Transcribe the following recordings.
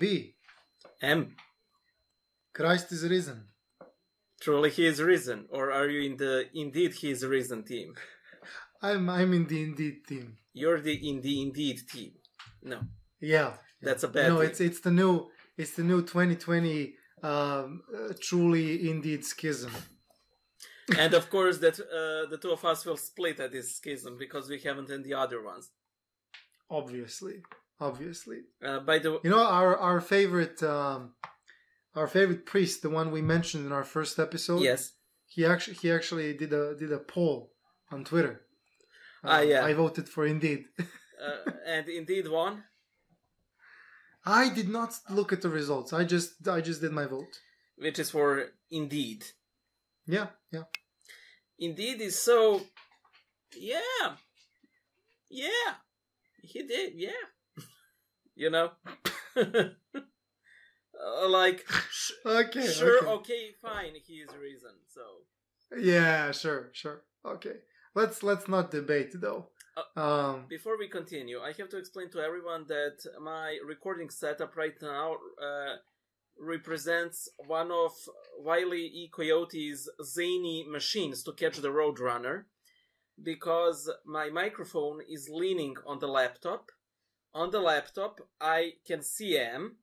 B. M. Christ is risen. Truly he is risen, or are you in the indeed he is risen team? I'm I'm in the indeed team. You're the in the indeed team. No, Yeah. that's a bad. no, team. it's it's the new it's the new 2020 um, uh, truly indeed schism. and of course that uh, the two of us will split at this schism because we haven't in the other ones. Obviously, obviously. Uh, by the way, You know our our favorite um, our favorite priest, the one we mentioned in our first episode. yes, He actually he actually did a did a poll on Twitter. Ah, Um, yeah. I voted for Indeed. uh, and indeed won. I did not look at the results. I just I just did my vote. which is for Indeed. Yeah, yeah. Indeed is so. Yeah. Yeah. He did, yeah. You know? Uh, like, sh- Okay. sure, okay. okay, fine, he is reason, so. Yeah, sure, sure. Okay. Let's let's not debate though. Uh, Um Before we continue, I have to explain to everyone that my recording setup right now uh, represents one of Wile E. Coyote's zany machines to catch the Roadrunner because my microphone is leaning on the laptop. On the laptop, I can see M,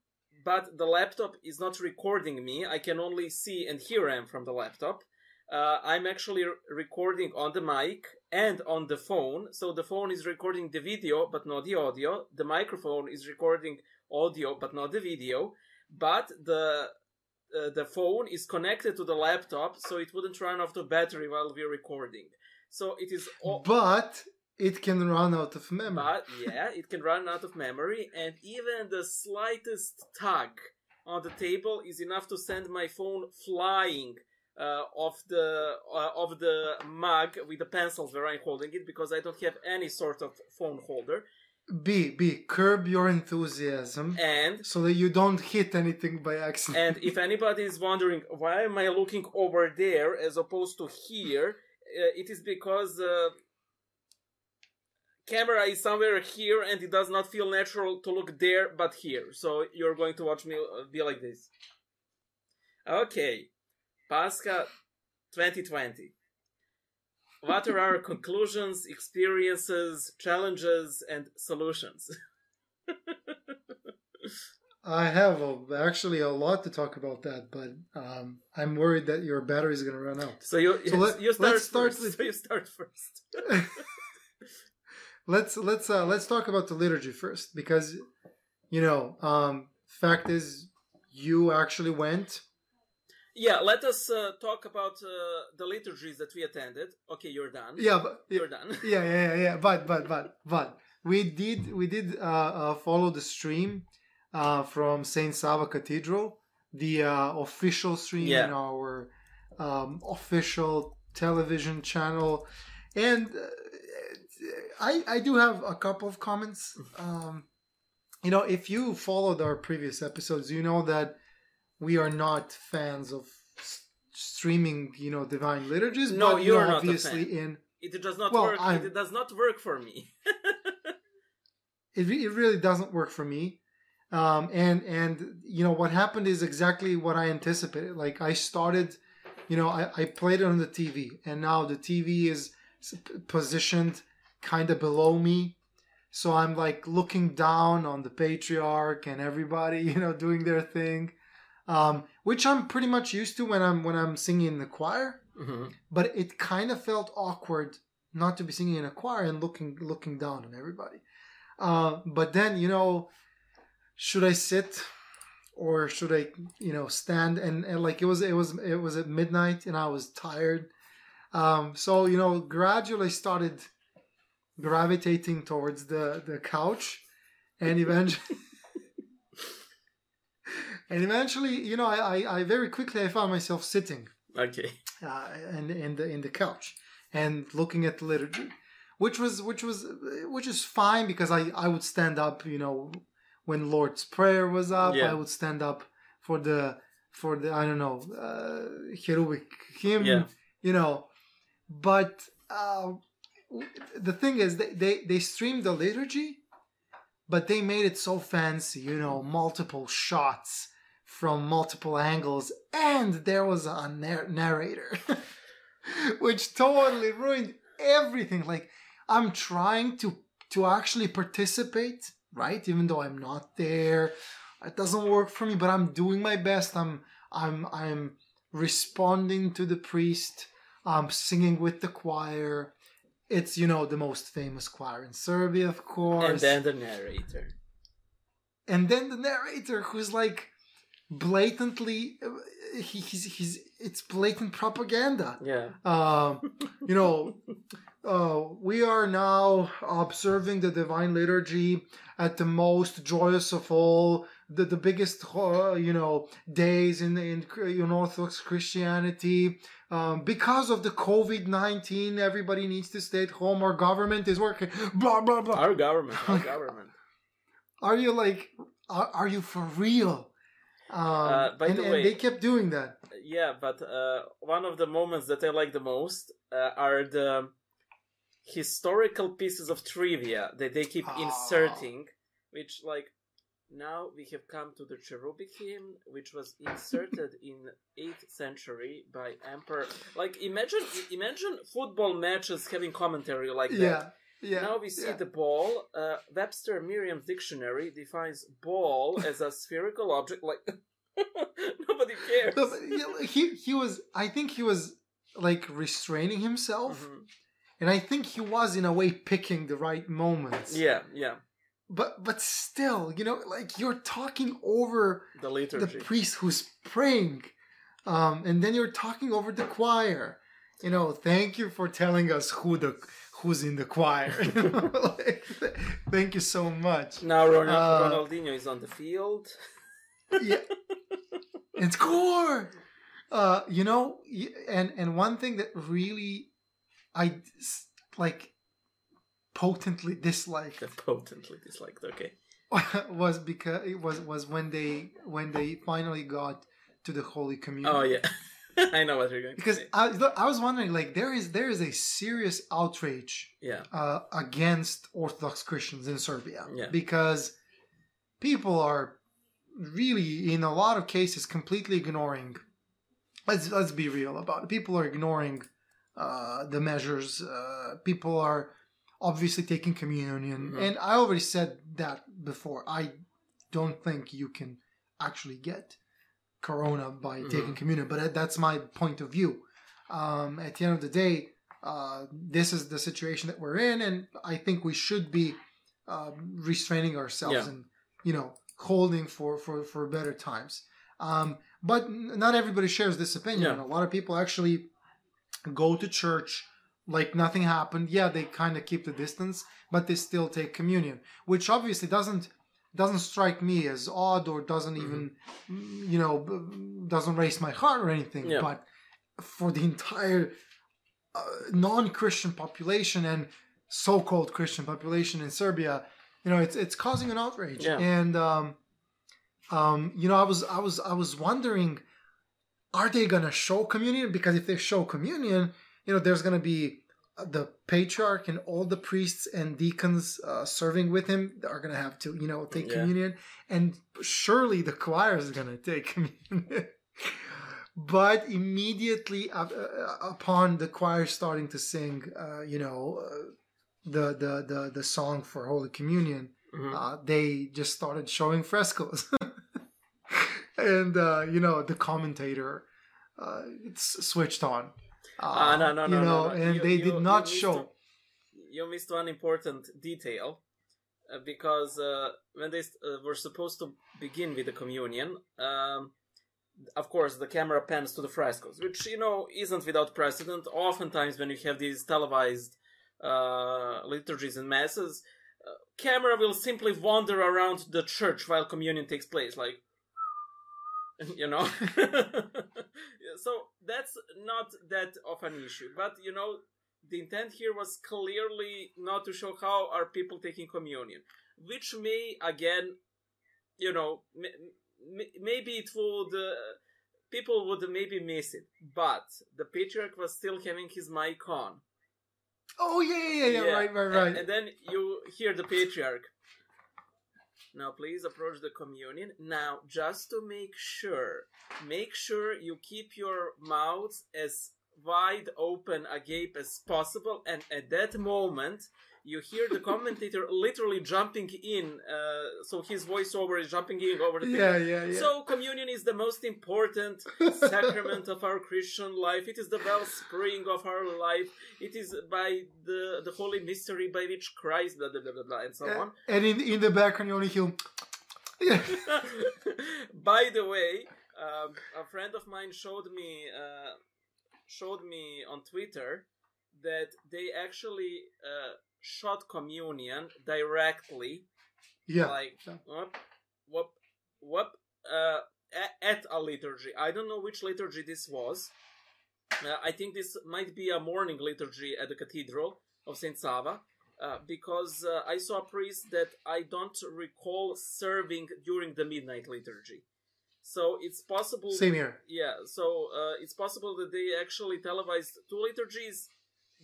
but the laptop is not recording me. I can only see and hear M from the laptop. Uh, I'm actually recording on the mic and on the phone. So the phone is recording the video, but not the audio. The microphone is recording audio, but not the video. But the uh, the phone is connected to the laptop, so it wouldn't run out of battery while we're recording. So it is. But it can run out of memory. but yeah, it can run out of memory, and even the slightest tug on the table is enough to send my phone flying uh, off the uh, of the mug with the pencils where I'm holding it because I don't have any sort of phone holder. B B curb your enthusiasm And so that you don't hit anything by accident. and if anybody is wondering why am I looking over there as opposed to here, uh, it is because the camera is somewhere here and it does not feel natural to look there but here. So you're going to watch me uh, be like this. Okay, Pascha 2020. What are our conclusions, experiences, challenges, and solutions? I have a, actually a lot to talk about that, but um, I'm worried that your battery is going to run out. So you So let- you start let's start first. with- So you start first. Let's let's uh, let's talk about the liturgy first because you know um, fact is you actually went Yeah, let us uh, talk about uh, the liturgies that we attended. Okay, you're done. yeah but You're done. yeah yeah yeah, yeah. but but but but we did we did uh, uh, follow the stream uh, from Saint Sava Cathedral the uh, official stream Yeah. in our um, official television channel and uh, I I do have a couple of comments um, you know if you followed our previous episodes you know that we are not fans of s- streaming you know divine liturgies No, but you you're know, not a obviously in It does not Well, work. I'm- It does not work for me. it, re- it really doesn't work for me um, and and you know what happened is exactly what i anticipated like i started you know i, I played it on the tv and now the tv is positioned kind of below me so i'm like looking down on the patriarch and everybody you know doing their thing um, which i'm pretty much used to when i'm when i'm singing in the choir Mhm. but it kind of felt awkward not to be singing in a choir and looking looking down on everybody. Uh, but then you know, should I sit or should I you know stand and, and like it was it was it was at midnight and I was tired. Um, so you know, gradually started gravitating towards the the couch, and eventually. And eventually, you know, I, I, I very quickly I found myself sitting Okay. uh, in in the in the couch and looking at the liturgy, which was which was which is fine because I I would stand up, you know, when Lord's Prayer was up, Yeah. I would stand up for the for the I don't know uh, heroic hymn, Yeah. you know, but uh, the thing is they, they they streamed the liturgy but they made it so fancy, you know, multiple shots from multiple angles, and there was a nar- narrator, which totally ruined everything. Like, I'm trying to to actually participate, right? Even though I'm not there, it doesn't work for me. But I'm doing my best. I'm I'm I'm responding to the priest. I'm singing with the choir. It's you know the most famous choir in Serbia, of course. And then the narrator. and then the narrator who's like blatantly uh, he, he's he's it's blatant propaganda Yeah. um you know uh we are now observing the divine liturgy at the most joyous of all the, the biggest uh, you know days in in, in orthodox christianity um, because of the covid-19 everybody needs to stay at home our government is working blah blah blah Our government. Our government. are you like are, are you for real um Uh, by and, the way- they kept doing that Yeah, but uh, one of the moments that I like the most uh, are the historical pieces of trivia that they keep Ah. inserting, which like now we have come to the cherubic hymn, which was inserted in 8th century by Emperor. Like imagine, imagine football matches having commentary like that. yeah yeah Now we see yeah. the ball. Uh, Webster Merriam's dictionary defines ball as a spherical object. Like nobody cares. No, he- he was i think he was like restraining himself Mhm. and i think he was in a way picking the right moments Yeah, yeah. But but still you know like you're talking over The the priest who's praying um and then you're talking over the choir. You know thank you for telling us who the who's in the choir. Like, thank you so much. Now Ron- Uh, Ronaldinho is on the field. yeah. And score! Uh you know and and one thing that really I like potently disliked Potently disliked. Okay. was because it was was when they when they finally got to the holy communion Oh yeah, I know what you're going to because say. I, I was wondering like there is there is a serious outrage Yeah, uh, against Orthodox Christians in Serbia Yeah. because people are really in a lot of cases completely ignoring. Let's let's be real about it. People are ignoring uh, the measures. Uh, people are obviously taking communion, Mhm. and I already said that before. I don't think you can actually get corona by Mhm. taking communion, but that's my point of view. Um, at the end of the day, uh, this is the situation that we're in, and I think we should be um, restraining ourselves Yeah. and you know holding for for for better times. Um, but not everybody shares this opinion. Yeah. A lot of people actually go to church like nothing happened. Yeah, they kind of keep the distance, but they still take communion, which obviously doesn't doesn't strike me as odd or doesn't Mm-hmm. even mm, you know doesn't raise my heart or anything. Yeah. But for the entire uh, non-Christian population and so-called Christian population in Serbia, you know, it's it's causing an outrage. Yeah. And um, um, you know, I was I was I was wondering, are they gonna show communion? Because if they show communion, you know, there's gonna be uh, the patriarch and all the priests and deacons uh, serving with him are gonna have to, you know, take Yeah. communion, and surely the choir is gonna take communion. but immediately uh, uh, upon the choir starting to sing, uh, you know, uh, the, the the the song for Holy Communion, Mhm. uh, they just started showing frescoes, and uh, you know the commentator uh, it's switched on. Uh, Ah, no, no, no, you know, no, no. and You- they you- did not show. one- You missed one important detail uh, because uh, when they uh, were supposed to begin with the communion, um, of course, the camera pans to the frescoes, which you know isn't without precedent. Oftentimes, when you have these televised uh, liturgies and masses, uh, camera will simply wander around the church while communion takes place, like you know. so that's not that of an issue, but you know, the intent here was clearly not to show how are people taking communion, which may again, you know, m- m- maybe it would. Uh, people would maybe miss it, but the patriarch was still having his mic on. Oh yeah, yeah, yeah, yeah, right, right, right. And, and then you hear the patriarch. Now, please approach the communion. Now, just to make sure, make sure you keep your mouths as wide open, agape as possible. And at that moment, you hear the commentator literally jumping in. Uh, so his voiceover is jumping in over the thing. Yeah, yeah, yeah. So, communion is the most important sacrament of our Christian life. It is the wellspring of our life. It is by the the holy mystery by which Christ, blah blah blah blah, blah and so on. and in in the background, you only hear. Yeah. by the way, um, a friend of mine showed me uh, showed me on Twitter that they actually uh, shot communion directly Yeah. like Yeah. whoop, whoop, whoop, uh, at a liturgy. I don't know which liturgy this was. Uh, I think this might be a morning liturgy at the Cathedral of Saint Sava, uh, because uh, I saw a priest that I don't recall serving during the midnight liturgy. So it's possible. Same here. Yeah, so uh, it's possible that they actually televised two liturgies,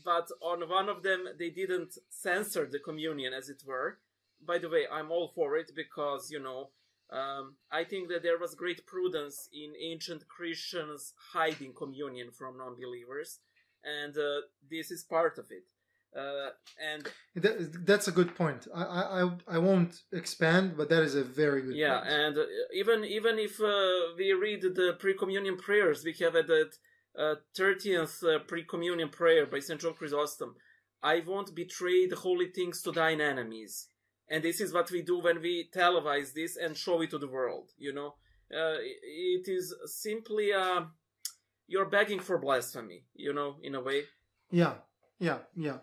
but on one of them they didn't censor the communion, as it were. By the way, I'm all for it because, you know, um, I think that there was great prudence in ancient Christians hiding communion from non believers, and uh, this is part of it. Uh, and That, that's a good point. I, I I won't expand, but that is a very good yeah, point. and uh, even even if uh, we read the pre-communion prayers, we have at that thirtieth uh, pre-communion prayer by Saint John Chrysostom. I won't betray the holy things to thine enemies, and this is what we do when we televise this and show it to the world. You know, uh, it is simply uh, you're begging for blasphemy. You know, in a way. Yeah, yeah, yeah.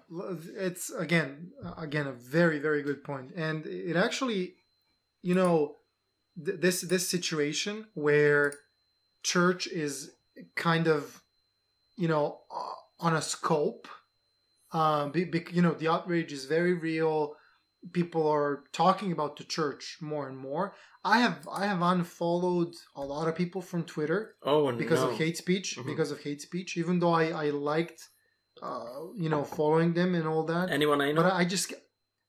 It's again, again, a very, very good point. point, and it actually, you know, th- this this situation where church is kind of, you know, uh, on a scope. Um, be, be, you know, the outrage is very real. People are talking about the church more and more. I have I have unfollowed a lot of people from Twitter Oh because no. of hate speech Mhm. because of hate speech even though i i liked uh you know following them and all that Anyone I know? but i just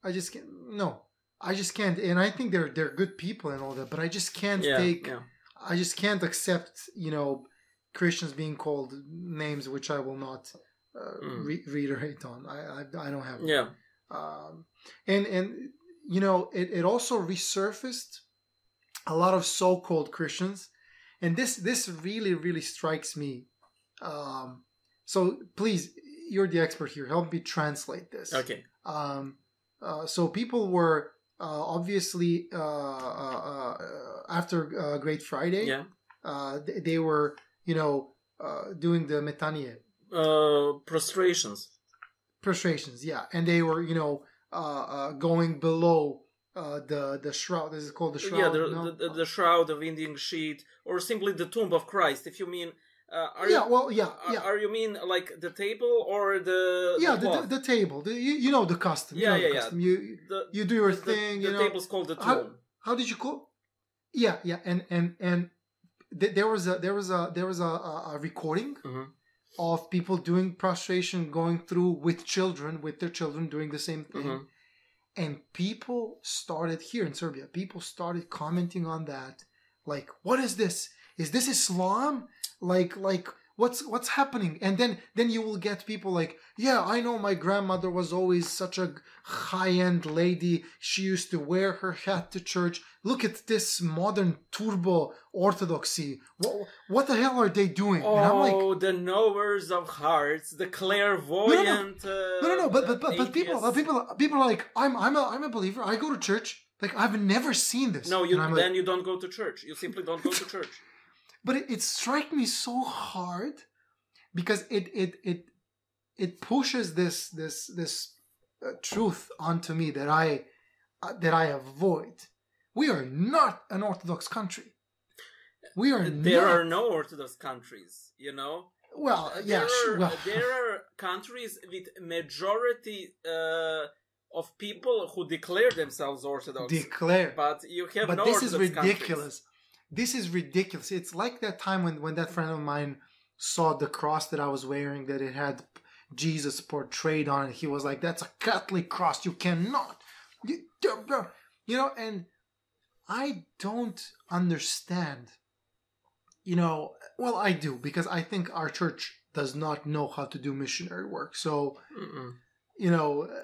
i just can't no i just can't and i think they're they're good people and all that but i just can't yeah, take yeah. i just can't accept you know christians being called names which i will not uh, Mm. re- reiterate on i i, I don't have Yeah. um, and and you know it, it also resurfaced a lot of so-called christians and this this really really strikes me um, so please you're the expert here help me translate this Okay. um, uh, so people were uh, obviously uh, uh, uh, after uh, great friday Yeah. uh, they, they were you know uh, doing the metanie Uh, prostrations. prostrations yeah and they were you know uh, uh going below uh the the shroud this is called the shroud yeah, the, no? the, the, shroud, the winding sheet, or simply the tomb of Christ. If you mean, uh, are yeah you, well yeah are, yeah are you mean like the table or the yeah the, the, the, table the, you, you know the custom you Yeah, know yeah, the yeah. you the, you do your thing the you know table's called the tomb. How- how did you call yeah yeah and and and th- there was a there was a there was a, a, a recording Mhm. of people doing prostration going through with children with their children doing the same thing Mhm. and people started here in serbia people started commenting on that like what is this is this islam like like what's what's happening? And then then you will get people like yeah i know my grandmother was always such a high-end lady. She used to wear her hat to church. Look at this modern turbo orthodoxy. What, what the hell are they doing? And i'm like Oh, the knowers of hearts, the clairvoyant. no no no but but but, but uh, people but people people are like i'm i'm a i'm a believer. I go to church. Like i've never seen this. No, you then like, you don't go to church. You simply don't go to church. But it, it struck me so hard because it it it it pushes this this this uh, truth onto me that i uh, that i avoid we are not an orthodox country we are There not are no Orthodox countries, you know. well yeah there sure, are, well there are countries with majority uh, of people who declare themselves Orthodox, declare but you have but no this is ridiculous. countries. This is ridiculous it's like that time when when that friend of mine saw the cross that i was wearing that it had jesus portrayed on it he was like that's a catholic cross you cannot you, you know and I don't understand. You know, well, I do because I think our church does not know how to do missionary work. So, Mm-mm. you know, uh,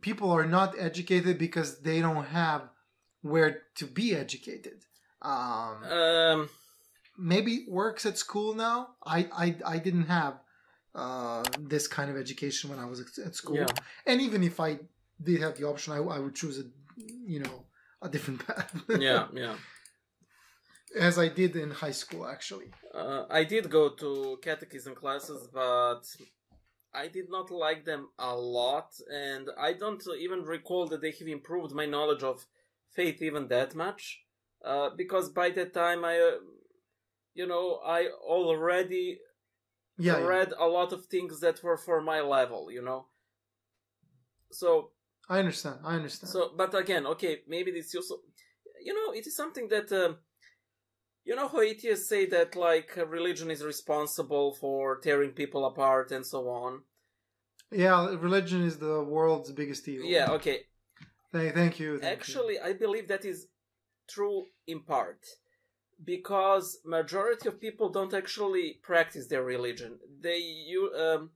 people are not educated because they don't have where to be educated. Um, Um, maybe works at school now. I I, I didn't have uh, this kind of education when I was at- school, Yeah. and even if I did have the option, I, I would choose a you know a different path. yeah, yeah. as I did in high school actually. Uh, I did go to catechism classes, but I did not like them a lot, and I don't even recall that they have improved my knowledge of faith even that much. Uh, because by that time, I, uh, you know, I already Yeah, yeah. read a lot of things that were for my level, you know. So I understand. I understand. so, but again, okay, maybe this also, you know, it is something that, um, you know, how atheists say that like religion is responsible for tearing people apart and so on. yeah, religion is the world's biggest evil. Yeah, okay. Thank, thank you. thank you. Actually, I believe that is true in part because majority of people don't actually practice their religion. They you um,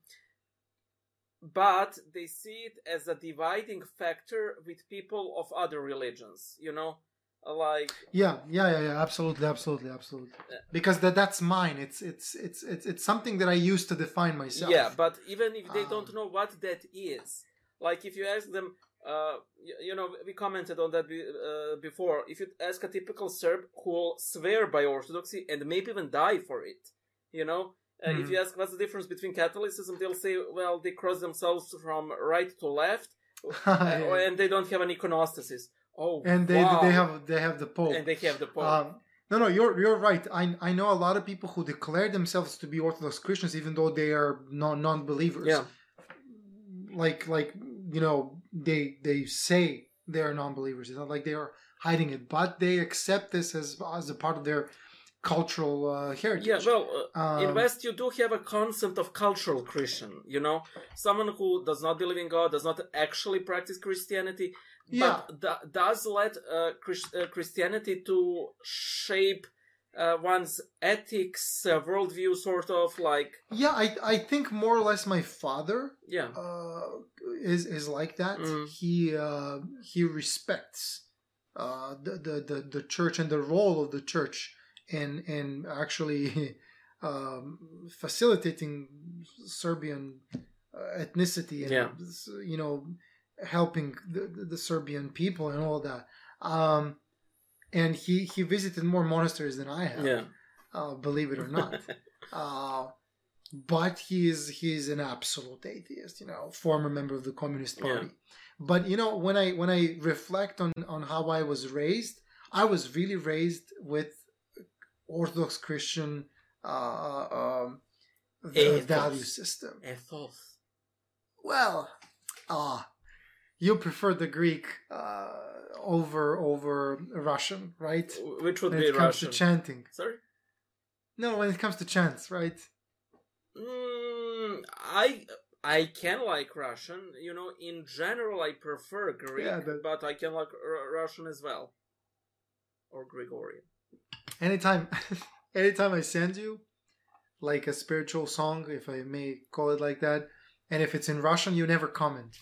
but they see it as a dividing factor with people of other religions. You know, like Yeah, yeah, yeah, yeah. Absolutely, absolutely, absolutely. Because that that's mine. It's it's it's it's it's something that I use to define myself. Yeah, but even if they don't Um, know what that is, like if you ask them, uh, you, you know, we commented on that be, uh, before. If you ask a typical Serb who will swear by Orthodoxy and maybe even die for it, you know, uh, if Mhm. you ask what's the difference between Catholicism, they'll say, well, they cross themselves from right to left, uh, Yeah. and they don't have an iconostasis. Oh, and they wow. they have they have the Pope. and they have the Pope. Um, no, no, you're you're right. I I know a lot of people who declare themselves to be Orthodox Christians, even though they are non non believers. Yeah. Like like you know they they say they are non believers. It's not like they are hiding it, but they accept this as as a part of their cultural uh, heritage. yeah, well, uh, Um, in West, you do have a concept of cultural Christian, you know, someone who does not believe in God, does not actually practice Christianity, Yeah. but da- does let uh, Chris- uh, Christianity to shape uh, one's ethics, uh, worldview, sort of like, yeah, I I think more or less my father yeah, uh, is is like that. Mm. He uh, he respects uh, the, the the the church and the role of the church in in actually um, facilitating Serbian uh, ethnicity and Yeah. you know helping the, the, the Serbian people and all that. Um, and he he visited more monasteries than I have yeah, uh, believe it or not. uh, but he is he's an absolute atheist, you know, former member of the Communist Yeah. Party. But you know, when I when I reflect on on how I was raised, I was really raised with Orthodox Christian uh, um, the Ethos. value system. ethos. Well, ah, you prefer the Greek uh, over over Russian, right? Which would When be it comes Russian. to chanting. Sorry? No, when it comes to chants, right? Mm, I I can like Russian. You know, in general, I prefer Greek, Yeah, that- but I can like R- Russian as well, or Gregorian. Anytime, anytime I send you like a spiritual song, if I may call it like that, and if it's in Russian, you never comment.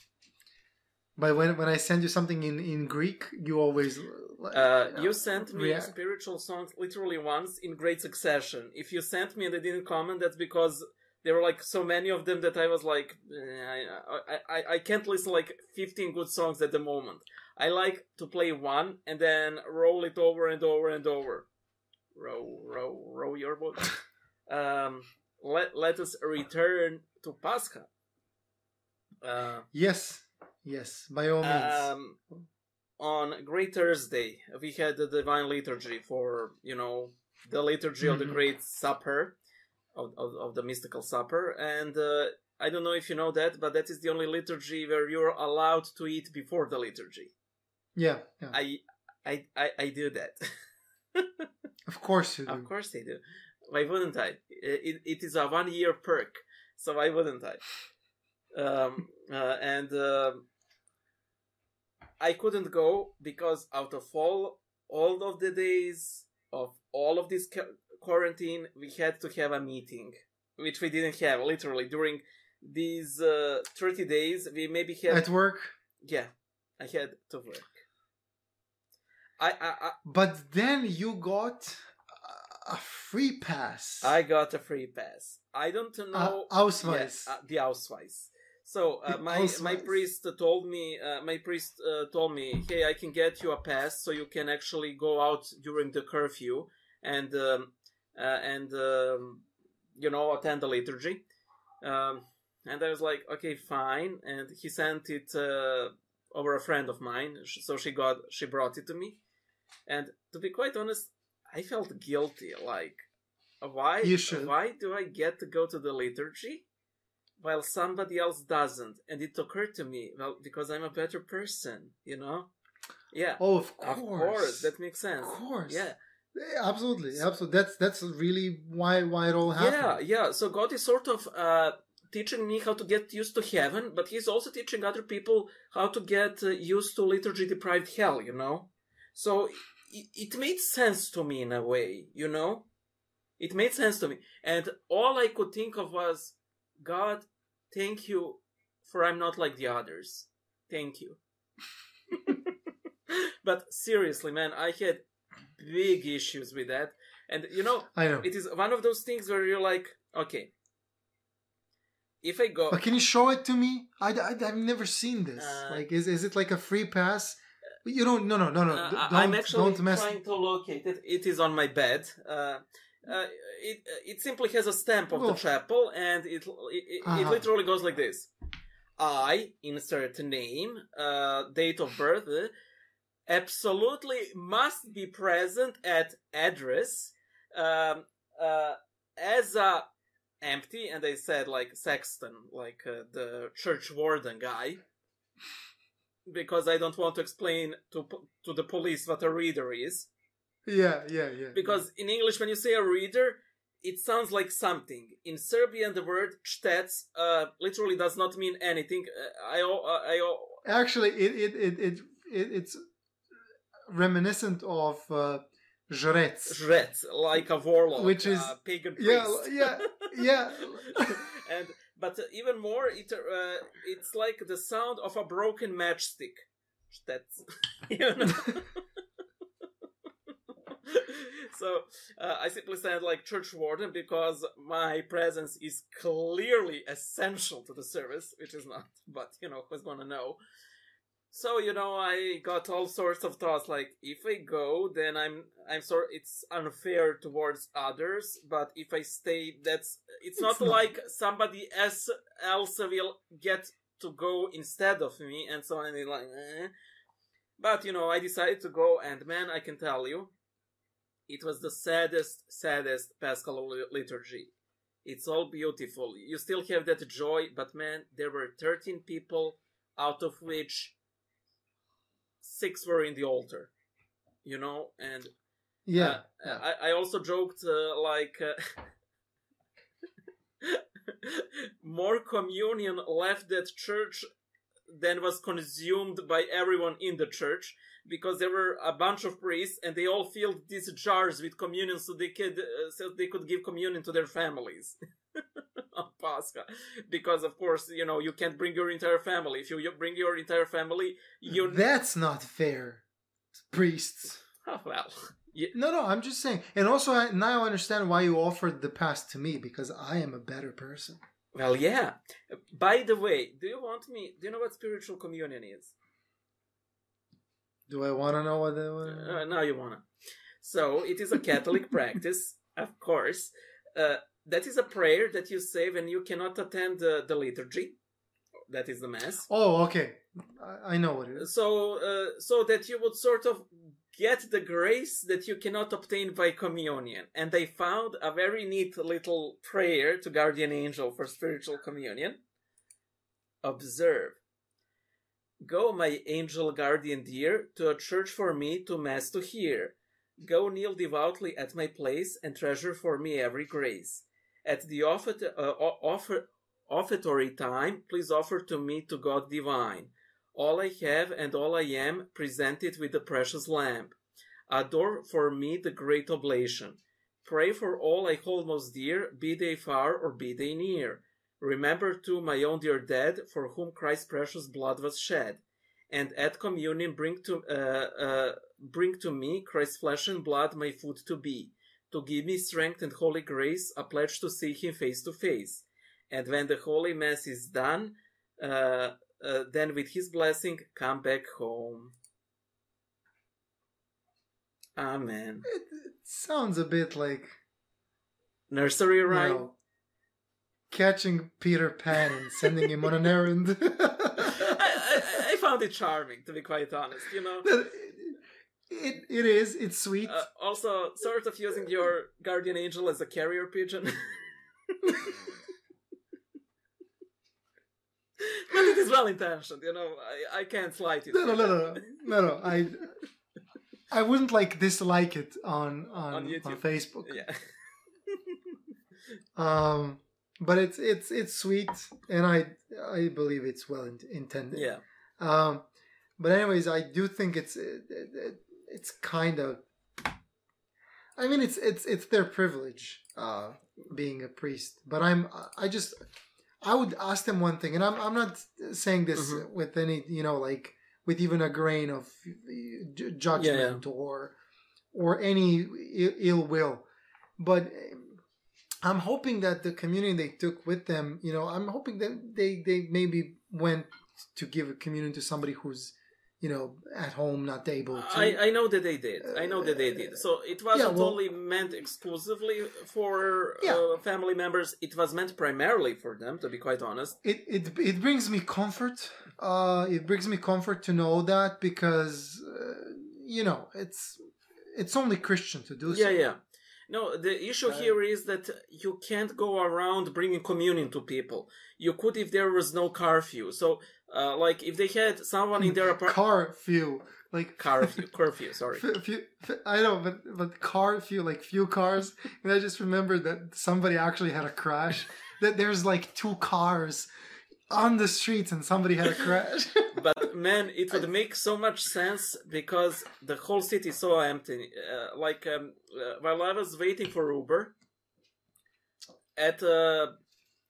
But when when I send you something in in Greek, you always. Uh, you sent me react. spiritual songs literally once in great succession. If you sent me and I didn't comment, that's because there were like so many of them that I was like, eh, I, I, I, I can't listen like 15 good songs at the moment. I like to play one and then roll it over and over and over. Row, row, row your boat. um, let, let us return to Pascha. Uh, Yes, yes, by all means. um, on Great Thursday, we had the Divine Liturgy for, you know, the liturgy of the Mhm. Great Supper, of, of, of the Mystical Supper. And uh, I don't know if you know that, but that is the only liturgy where you're allowed to eat before the liturgy. yeah, yeah. I, I, I, I do that. of course you do. of course I do. Why wouldn't I? It, it is a one year perk, so why wouldn't I? Um, uh, and um I couldn't go because out of all all of the days of all of this ca- quarantine, we had to have a meeting, which we didn't have literally during these uh, 30 days. We maybe had, At work, yeah, I had to work. I, I, I, but then you got a- a free pass. I got a free pass. I don't know. Uh, Ausweis. Yeah, uh, the Ausweis. So uh, my my priest told me, uh, my priest uh, told me, hey, I can get you a pass so you can actually go out during the curfew and um, uh, and um, you know attend the liturgy. Um, and I was like, okay, fine. And he sent it uh, over a friend of mine, so she got she brought it to me. And to be quite honest, I felt guilty. Like, why? Why do I get to go to the liturgy while somebody else doesn't? And it occurred to me, well, because I'm a better person, you know? Yeah. oh, of course. Of course, that makes sense. Of course. Yeah. Absolutely, absolutely. That's that's really why why it all happened. Yeah, yeah. So God is sort of uh, teaching me how to get used to heaven, but He's also teaching other people how to get uh, used to liturgy deprived hell. You know, so it, it made sense to me in a way. You know, it made sense to me, and all I could think of was, God, thank you for I'm not like the others. Thank you. but seriously, man, I had big issues with that. And you know, I know. it is one of those things where you're like, okay, if I go, But can you show it to me? I, I have never seen this. Uh, like, is is it like a free pass? You don't. No, no, no, no. uh, don't, I'm actually don't mess. trying to locate it. It is on my bed. Uh, uh, it it simply has a stamp of the Oh. chapel, and it it, it, it Uh-huh. literally goes like this: I insert name, uh, date of birth, uh, absolutely must be present at address, um, uh, as a empty, and they said like sexton, like uh, the church warden guy, because I don't want to explain to to the police what a reader is. Yeah, yeah, yeah. Because in English, when you say a reader, it sounds like something. In Serbian, the word čtec uh, literally does not mean anything. Uh, I, uh, I, o- actually, it it it, it, it it's reminiscent of uh, žrec. žrec, like a warlock, Which is- a pagan priest. Yeah, yeah, yeah. and but even more, it uh, it's like the sound of a broken matchstick. That's you know. so uh, I simply said like church warden because my presence is clearly essential to the service, which is not. But you know who's gonna know. So you know, I got all sorts of thoughts. Like, if I go, then I'm, I'm sorry, it's unfair towards others. But if I stay, that's, it's, It's not, not. like somebody else, else will get to go instead of me, and so on. And like, eh. but you know, I decided to go, and man, I can tell you, it was the saddest, saddest Paschal liturgy. It's all beautiful. You still have that joy, but man, there were 13 people, out of which six were in the altar. You know, and Yeah, uh, yeah. I, I also joked uh, like uh, more communion left that church than was consumed by everyone in the church because there were a bunch of priests and they all filled these jars with communion so they could uh, so they could give communion to their families on Pascha because of course you know you can't bring your entire family if you you bring your entire family you That's not fair, priests. oh, well No, no, I'm just saying. And also, I, now I understand why you offered the pass to me because I am a better person. Well, yeah. By the way, do you want me? Do you know what spiritual communion is? Do I want to know what the? What... Uh, now you wanna. So it is a Catholic practice, of course. Uh, that is a prayer that you say when you cannot attend the, the liturgy. That is the mass. Oh, okay. I, I know what it is. So, uh, so that you would sort of get the grace that you cannot obtain by communion. And they found a very neat little prayer to guardian angel for spiritual communion. Observe. Go, my angel guardian dear, to a church for me to mass to hear. Go kneel devoutly at my place and treasure for me every grace. At the uh, offer, offertory time, please offer to me to God divine. All I have and all I am, present it with the precious lamp. Adore for me the great oblation. Pray for all I hold most dear, be they far or be they near. Remember too my own dear dead, for whom Christ's precious blood was shed. And at communion bring to uh, uh, bring to me Christ's flesh and blood my food to be, to give me strength and holy grace, a pledge to see Him face to face. And when the holy mass is done, uh, uh, then with His blessing come back home. Amen. It, it sounds a bit like Nursery rhyme. know, catching Peter Pan and sending him on an errand. I, I, I found it charming, to be quite honest. You know. It, it is. It's sweet. Uh, also, sort of using your guardian angel as a carrier pigeon. but it is well intentioned, you know. I, I can't slight it. no, no, no, no, no, no, no. I I wouldn't like dislike it on on, On on, Facebook. Yeah. Um, but it's it's it's sweet, and I I believe it's well in, intended. yeah. Um, but anyways, I do think it's it, it, it's kind of. I mean, it's it's it's their privilege, uh, being a priest. But I'm I just I would ask them one thing, and I'm I'm not saying this Mhm. with any you know like with even a grain of judgment or or any ill will, but. I'm hoping that the community they took with them, you know, I'm hoping that they they maybe went to give a communion to somebody who's, you know, at home not able to. I, I know that they did. I know that they did. So it wasn't Yeah, well- only meant exclusively for Yeah. uh, family members. It was meant primarily for them, to be quite honest. it, it it brings me comfort. Uh, it brings me comfort to know that because uh, you know it's it's only Christian to do so. Yeah, yeah. No, the issue Uh, here is that you can't go around bringing communion to people. You could if there was no curfew. So, uh, like, if they had someone in their apartment. Car few like curfew, curfew, sorry. F- few, f- I know, but but car few like few cars, and I just remembered that somebody actually had a crash. that there's like two cars on the streets, and somebody had a crash. But man, it would make so much sense because the whole city is so empty. Uh, like, um, uh, while I was waiting for Uber, at uh,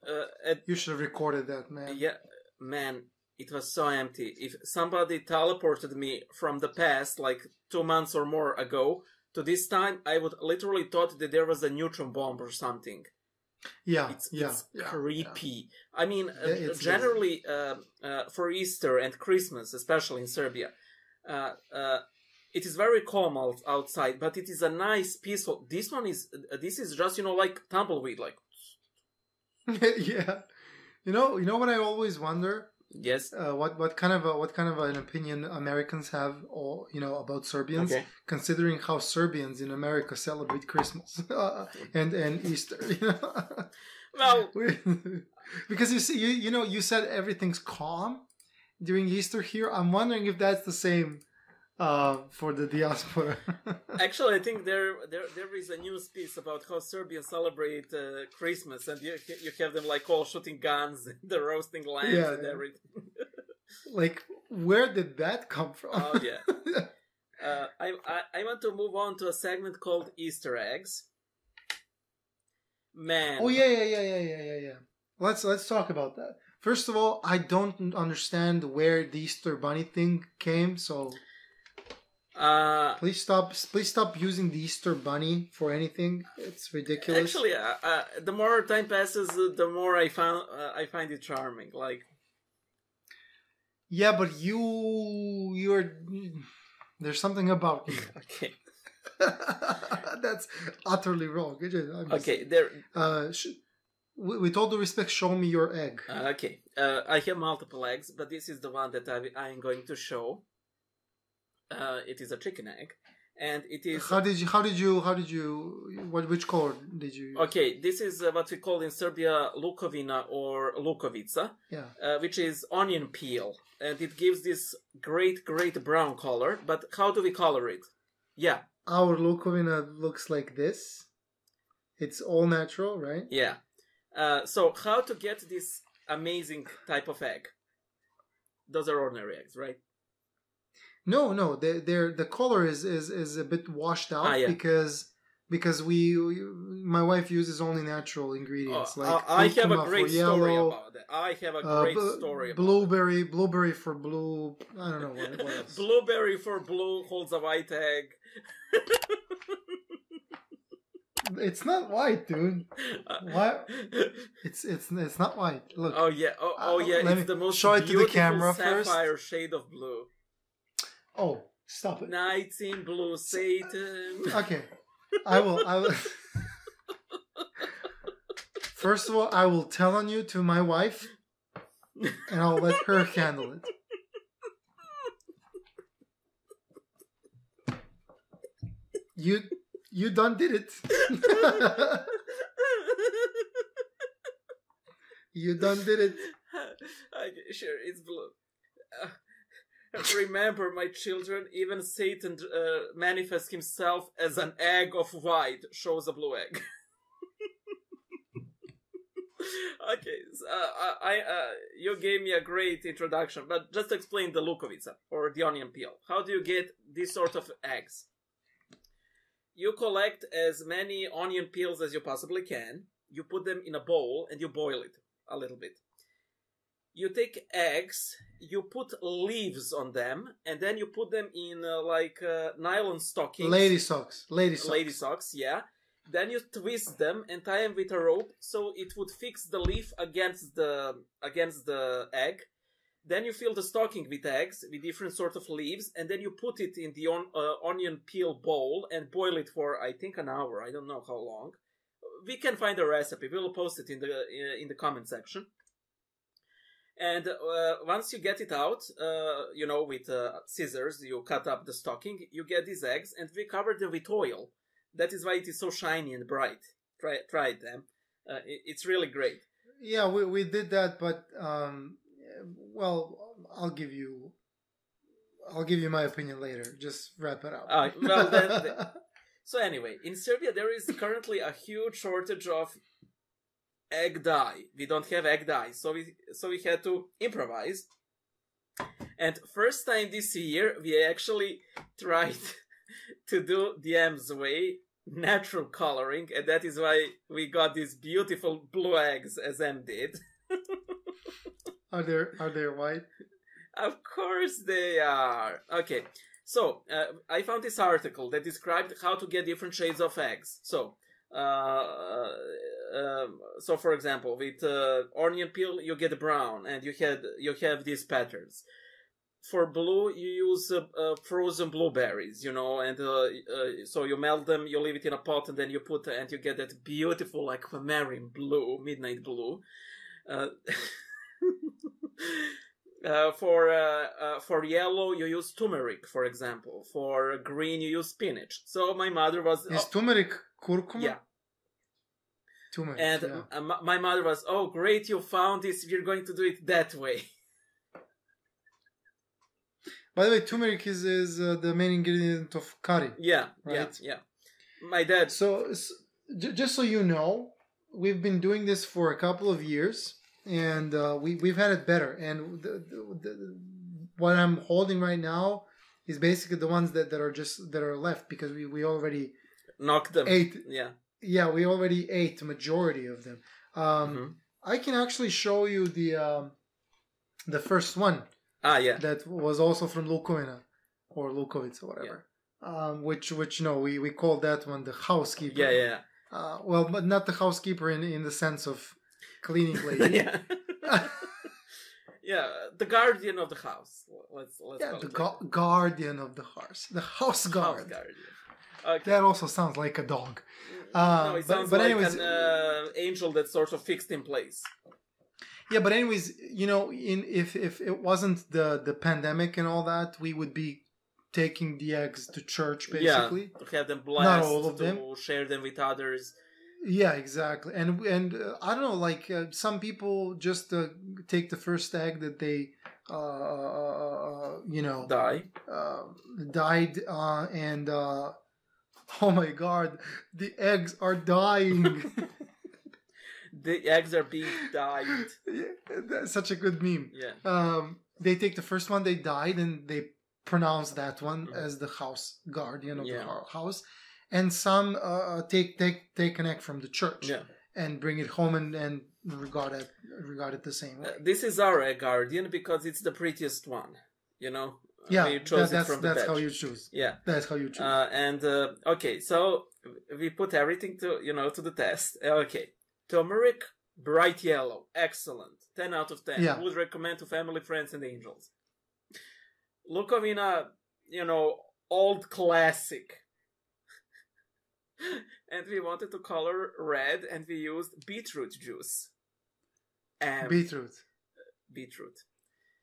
uh, at you should have recorded that, man. Yeah, man, it was so empty. If somebody teleported me from the past, like two months or more ago, to this time, I would literally thought that there was a neutron bomb or something. Yeah, It's, yeah, it's yeah, creepy. I mean, uh, it's- generally uh, uh, for Easter and Christmas, especially in Serbia, uh, uh, it is very calm out, outside, but it is a nice, peaceful. This one is uh, this is just you know like tumbleweed, like yeah. yeah. You know, you know what I always wonder. Yes, Uh, what what kind of a, what kind of an opinion Americans have, or you know, about Serbians, okay. considering how Serbians in America celebrate Christmas uh, and and Easter. You know? Well, because you see, you you know, you said everything's calm during Easter here. I'm wondering if that's the same uh, for the diaspora. Actually, I think there there there is a news piece about how Serbians celebrate uh, Christmas, and you you have them like all shooting guns, and the roasting lambs, Yeah, and everything. like, where did that come from? Oh yeah. Uh, I, I I want to move on to a segment called Easter eggs. Man. Oh yeah, yeah, yeah, yeah, yeah, yeah, yeah. Let's let's talk about that. First of all, I don't understand where the Easter Bunny thing came, so Uh, please stop. Please stop using the Easter Bunny for anything. It's ridiculous. actually, uh, uh, the more time passes, uh, the more I found uh, I find it charming. Like, yeah, but you you're there's something about you okay, that's utterly wrong. I'm just- okay, there. Uh, sh- with all due respect, show me your egg. Okay, uh, I have multiple eggs, but this is the one that I, I am going to show. Uh, it is a chicken egg, and it is How did you? How did you? How did you? What? Which color did you? use? okay. This is uh, what we call in Serbia lukovina or lukovica, Yeah. uh, which is onion peel, and it gives this great, great brown color. But how do we color it? Yeah, Our Lukovina looks like this. It's all natural, right? yeah. Uh, so how to get this amazing type of egg? Those are ordinary eggs, right? No, no, they, they're the color is is is a bit washed out Ah, yeah. because because we, we- my wife uses only natural ingredients Oh, like I I have a great story yellow, about that. I have a uh, great story about blueberry blueberry for blue. I don't know what, what that. else. Blueberry for blue holds a white egg. It's not white, dude. Uh, What? It's it's it's not white. Look. Oh yeah, oh, oh Uh, yeah, let it's the most show it to the camera first. sapphire shade of blue. Oh, stop it. Nights in blue, Satan. Okay, I will. I will. First of all, I will tell on you to my wife, and I'll let her handle it. You you done did it. you done did it. okay, sure, it's blue. Uh, remember, my children, even Satan uh, manifests himself as an egg of white, shows a blue egg. okay, so, uh, I, uh, you gave me a great introduction, but just explain the Lukovica, or the onion peel. How do you get this sort of eggs? You collect as many onion peels as you possibly can, you put them in a bowl, and you boil it a little bit you take eggs, you put leaves on them, and then you put them in uh, like uh, nylon stockings. Lady socks. Lady socks. Lady socks, yeah. Then you twist them and tie them with a rope so it would fix the leaf against the against the egg. Then you fill the stocking with eggs with different sort of leaves, and then you put it in the on, uh, onion peel bowl and boil it for I think an hour. I don't know how long. We can find a recipe. We'll post it in the uh, in the comment section. And uh, once you get it out, uh, you know, with uh, scissors, you cut up the stocking, you get these eggs, and we cover them with oil. That is why it is so shiny and bright. Try, try them. Uh, it, it's really great. Yeah, we we did that, but um, well, I'll give you, I'll give you my opinion later. Just wrap it up. Well, then- then- So anyway, in Serbia there is currently a huge shortage of egg dye. We don't have egg dye, so we so we had to improvise. And first time this year, we actually tried to do the M's way, natural coloring, and that is why we got these beautiful blue eggs, as M did. are there are there white? Of course they are. Okay, so uh, I found this article that described how to get different shades of eggs. So, so for example, with uh, onion peel you get brown, and you had you have these patterns. For blue, you use uh, uh, frozen blueberries, you know, and uh, uh, so you melt them, you leave it in a pot, and then you put, and you get that beautiful aquamarine blue, midnight blue. Uh, for uh, uh, for yellow, you use turmeric, for example. For green, you use spinach. So my mother was, Is oh, turmeric curcuma? yeah, turmeric. and yeah. uh, m- my mother was, oh, great, you found this. We're going to do it that way. By the way, turmeric is is uh, the main ingredient of curry. yeah, Right. yeah, yeah. My dad, So, s j- just so you know, we've been doing this for a couple of years, and uh, we we've had it better. And the, the, the, what I'm holding right now is basically the ones that, that are just that are left because we, we already knocked them. ate. Yeah. Yeah, we already ate the majority of them. Um, Mhm. I can actually show you the um, the first one Ah, yeah. that was also from Lukovina or Lukovic or whatever. Um, which which no, we we call that one the housekeeper. Yeah, yeah, Uh, well, but not the housekeeper in in the sense of cleaning lady. yeah. yeah, the guardian of the house. Let's let's yeah, the it gu- guardian of the house, the house guard. House guardian. Okay. That also sounds like a dog. no, Uh, it but- sounds but like anyways- an uh, angel that's sort of fixed in place. Yeah, but anyways, you know, in if if it wasn't the the pandemic and all that, we would be taking the eggs to church basically. Yeah, to have them blessed, all of to them. share them with others. Yeah, exactly. And and uh, I don't know, like uh, some people just uh, take the first egg that they, uh, uh, you know, Die. uh, died, uh, and uh, oh my god, the eggs are dying. The eggs are being dyed. Yeah, That's such a good meme. Yeah. Um, they take the first one, they died, and they pronounce that one Mhm. as the house guardian of Yeah. the house, and some uh, take take take an egg from the church Yeah. and bring it home and, and regard it regard it the same way. Uh, this is our egg guardian because it's the prettiest one. You know. yeah, we that- chose it that's that's how you choose. Yeah. That's how you choose. Uh, and uh, okay, so we put everything to you know to the test. Okay, turmeric, bright yellow, excellent, ten out of ten. Yeah. Would recommend to family, friends, and angels. Lukovina, you know, old classic. and we wanted to color red, and we used beetroot juice. And Beetroot. beetroot.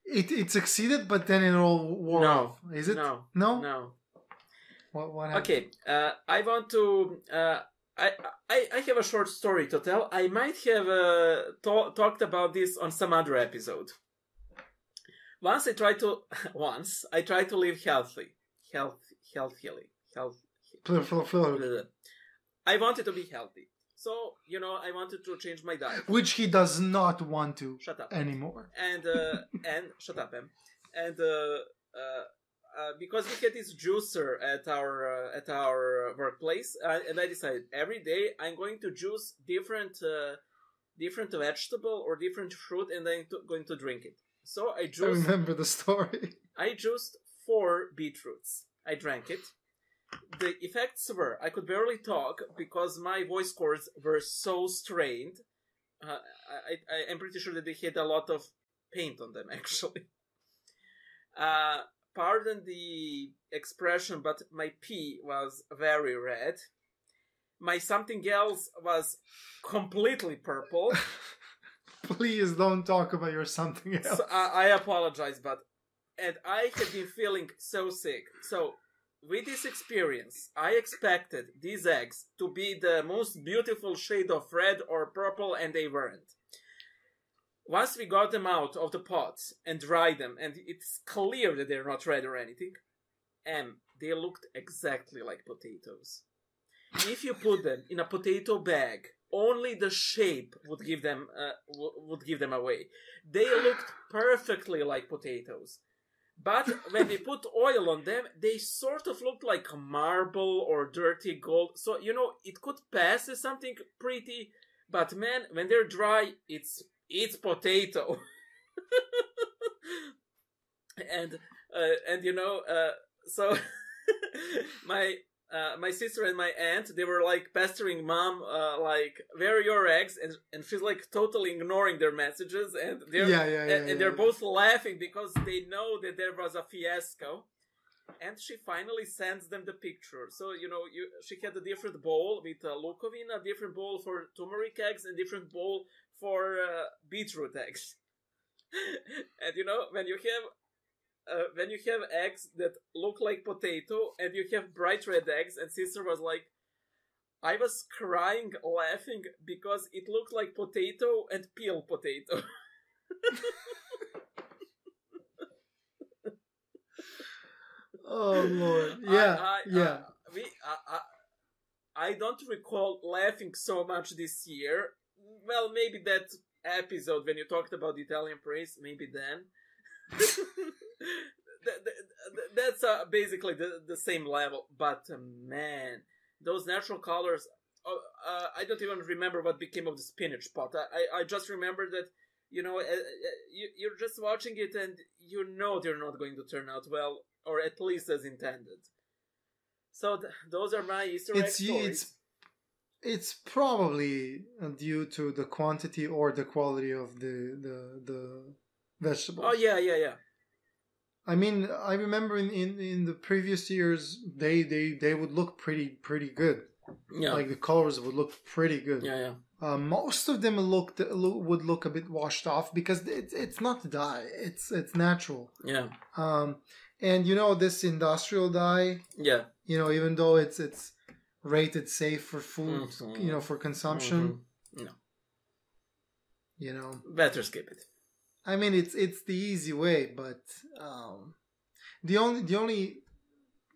It it succeeded, but then it all wore No. off. Is it? No, No. no. What, what? Okay, uh, I want to. Uh, I, I I have a short story to tell. I might have uh, to- talked about this on some other episode. Once I tried to. Once I tried to live healthy, health, healthily, health. I wanted to be healthy, so you know I wanted to change my diet. Which he does not want to Shut up. anymore. and uh, and shut up, Em. And uh, uh, uh, because we get this juicer at our uh, at our workplace, uh, and I decided every day I'm going to juice different uh, different vegetable or different fruit, and I'm to, going to drink it. So I I remember the story. I juiced four beetroots. I drank it. The effects were I could barely talk because my voice cords were so strained. Uh, I, I, I'm pretty sure that they had a lot of paint on them, actually. Uh, pardon the expression, but my pee was very red. My something else was completely purple. Please don't talk about your something else. So I, I apologize, but and I have been feeling so sick. So with this experience, I expected these eggs to be the most beautiful shade of red or purple, and they weren't. Once we got them out of the pots and dried them, and it's clear that they're not red or anything, and they looked exactly like potatoes. If you put them in a potato bag, only the shape would give them uh, w- would give them away. They looked perfectly like potatoes. But when we put oil on them, they sort of looked like marble or dirty gold. So, you know, it could pass as something pretty, but man, when they're dry, it's it's potato. and uh, and you know, uh, so my uh, my sister and my aunt they were like pestering mom uh, like where are your eggs? And and she's like totally ignoring their messages and they're yeah, yeah, yeah. and, and they're both laughing because they know that there was a fiasco. And she finally sends them the picture. So you know you she had a different bowl with uh, lukovin a different bowl for turmeric eggs and different bowl for uh, beetroot eggs. And you know when you have uh, when you have eggs that look like potato and you have bright red eggs and sister was like i was crying laughing because it looked like potato and peel potato Oh lord. Yeah. I, I, yeah. uh, we, I, I, I don't recall laughing so much this year. Well, maybe that episode when you talked about the Italian praise, maybe then. That- that- that's uh, basically the, the same level. But uh, man, those natural colors. Uh, uh, I don't even remember what became of the spinach pot. I, I, just remember that you know uh, uh, you, you're just watching it and you know they're not going to turn out well or at least as intended. So th- those are my Easter egg It's stories. it's it's probably due to the quantity or the quality of the the the vegetables. Oh yeah, yeah, yeah. I mean, I remember in, in, in the previous years, they, they, they would look pretty pretty good. Yeah, Like the colors would look pretty good. yeah, yeah. Uh, most of them looked would look a bit washed off because it's it's not dye. It's it's natural. Yeah, Um, and you know this industrial dye. yeah. You know, even though it's it's rated safe for food, Mhm. you know, for consumption. Mhm. No, You know, better skip it. I mean, it's it's the easy way, but um, the only the only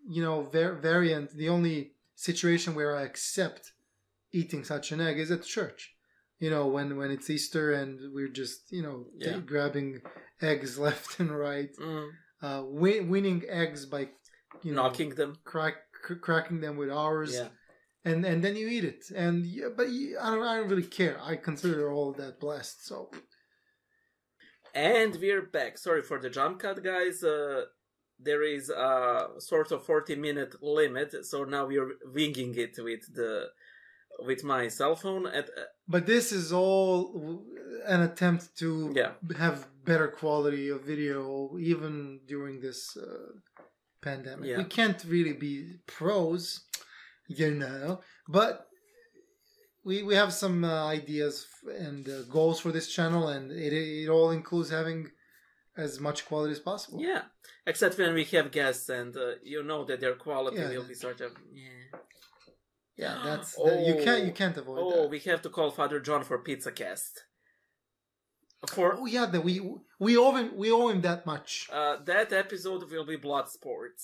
you know var- variant, the only situation where I accept eating such an egg is at church. You know, when when it's Easter and we're just you know Yeah. grabbing eggs left and right. Mm. uh, win- winning eggs by you know knocking them. crack cr- cracking them with ours, Yeah. and and then you eat it. And yeah, but you, I don't I don't really care. I consider all of that blessed. So And we're back. Sorry for the jump cut, guys. Uh, there is a sort of 40 minute limit, so now we're winging it with the with my cell phone. At uh, but this is all an attempt to yeah, have better quality of video even during this uh, pandemic. Yeah. We can't really be pros, you know, but we we have some uh, ideas and uh, goals for this channel, and it it all includes having as much quality as possible. yeah. Except when we have guests, and uh, you know that their quality Yeah. will be sort of yeah. Yeah, that's that- you can't you can't avoid Oh, that. we have to call Father John for Pizza Cast. For Oh yeah, that we we owe him we owe him that much. uh, that episode will be blood sports.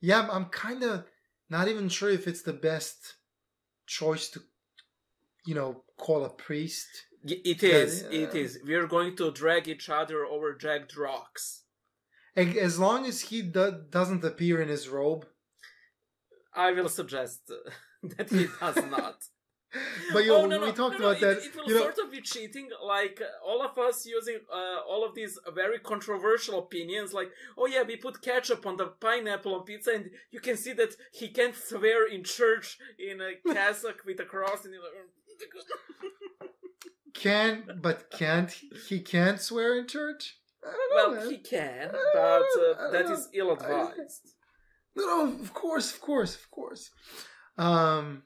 Yeah, I'm, I'm kind of not even sure if it's the best choice to, you know, call a priest. It is. It yeah. is. We're going to drag each other over jagged rocks. As long as he do- doesn't appear in his robe. I will suggest uh, that he does not. But yo, oh, no, we no, talked no, about that. It, it will you know, sort of be cheating, like all of us using uh, all of these very controversial opinions, like, oh yeah, we put ketchup on the pineapple on pizza, and you can see that he can't swear in church in a cassock with a cross, and like, "Oh, can but can't he- can't swear in church? Don't know, well, he can, but uh, that is ill-advised. No, no, of course, of course, of course. Um,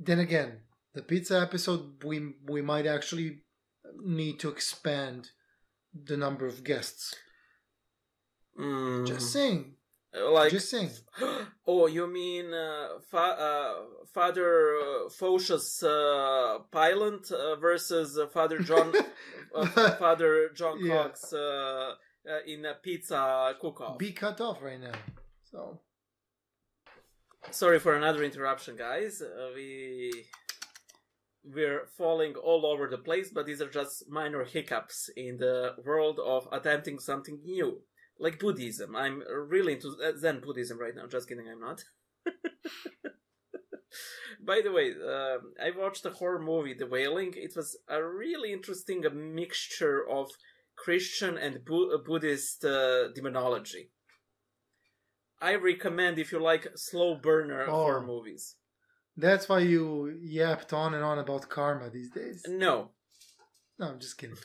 then again, the pizza episode, we we might actually need to expand the number of guests. Mm, Just saying, like just saying. oh, you mean uh, fa- uh, Father uh, Phocius uh, Pilot uh, versus uh, Father John uh, Father John Yeah. Cox uh, uh, in a pizza cook-off. Be cut off right now. So Sorry for another interruption, guys. Uh, we we're falling all over the place, but these are just minor hiccups in the world of attempting something new, like Buddhism. I'm really into uh, Zen Buddhism right now. Just kidding, I'm not. By the way, um I watched a horror movie, The Wailing. It was a really interesting mixture of Christian and Bu- Buddhist uh, demonology. I recommend if you like slow burner Oh. horror movies. that's why you yapped on and on about karma these days. No. No, I'm just kidding.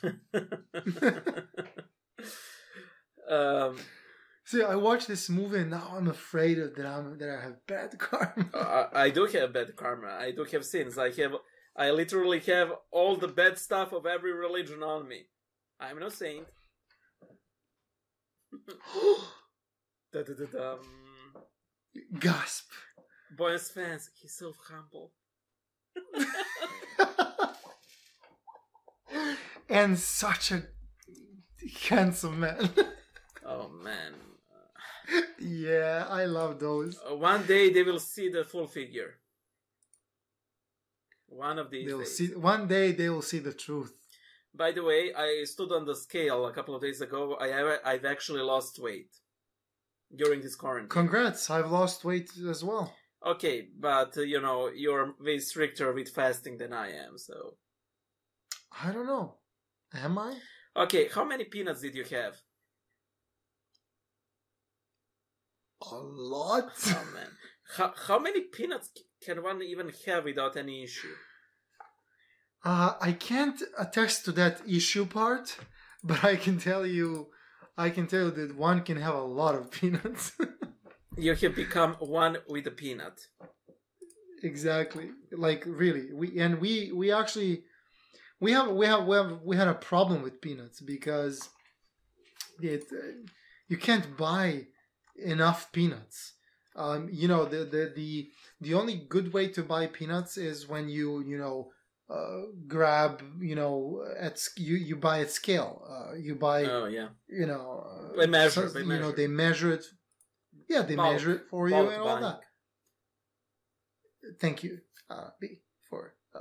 um, See, I watched this movie and now I'm afraid of that I'm that I have bad karma. I, I do have bad karma. I do have sins. I have, I literally have all the bad stuff of every religion on me. I'm no saint. Gasp. Boy's fans, he's so humble. and such a handsome man. Oh man. yeah, I love those. Uh, one day they will see the full figure. One of these They'll days. see one day they will see the truth. By the way, I stood on the scale a couple of days ago. I I've actually lost weight during this quarantine. Congrats, I've lost weight as well. okay, but uh, you know you're way stricter with fasting than I am. So I don't know. Am I? okay, how many peanuts did you have? A lot. Oh man, how how many peanuts can one even have without any issue? Uh, I can't attest to that issue part, but I can tell you, I can tell you that one can have a lot of peanuts. You have become one with a peanut. exactly, like really. We and we we actually we have we have we have we had a problem with peanuts because it uh, you can't buy enough peanuts. Um, you know the the the the only good way to buy peanuts is when you you know uh, grab you know at you you buy at scale. Uh, you buy Oh yeah, you know uh, They measure, so- they you know they measure it. Yeah, they Bulk, measure it for you and all that. Thank you, uh, B, for uh,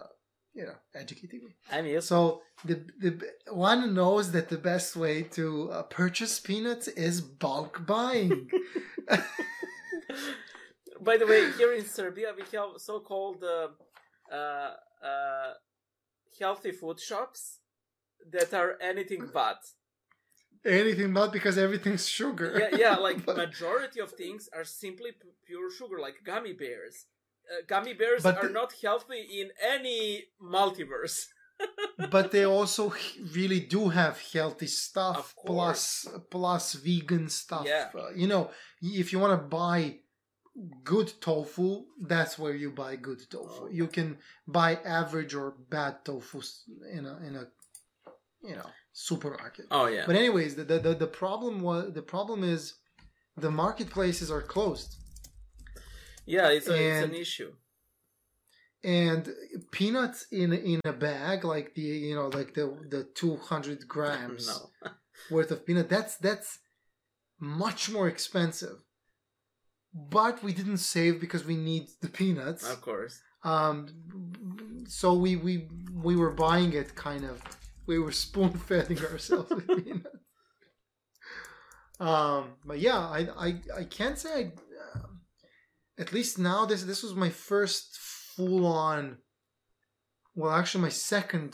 you know, educating me. I'm used. So the the one knows that the best way to uh, purchase peanuts is bulk buying. By the way, here in Serbia, we have so-called uh, uh, uh, healthy food shops that are anything but. Anything but because everything's sugar. Yeah, yeah. Like But- majority of things are simply p- pure sugar, like gummy bears. Uh, gummy bears But are the- not healthy in any multiverse. but they also really do have healthy stuff plus plus vegan stuff. Yeah. Uh, you know, if you want to buy good tofu, that's where you buy good tofu. Oh. You can buy average or bad tofu in a in a you know supermarket. Oh yeah. But anyways, the, the the problem was the problem is the marketplaces are closed Yeah, it's, a, it's an issue. and peanuts in in a bag like the you know like the the 200 grams worth of peanut that's that's much more expensive but we didn't save because we need the peanuts. Of course. um so we we we were buying it kind of we were spoon feeding ourselves with peanuts. Um but yeah i i, I can't say i um, at least now this this was my first full on well actually my second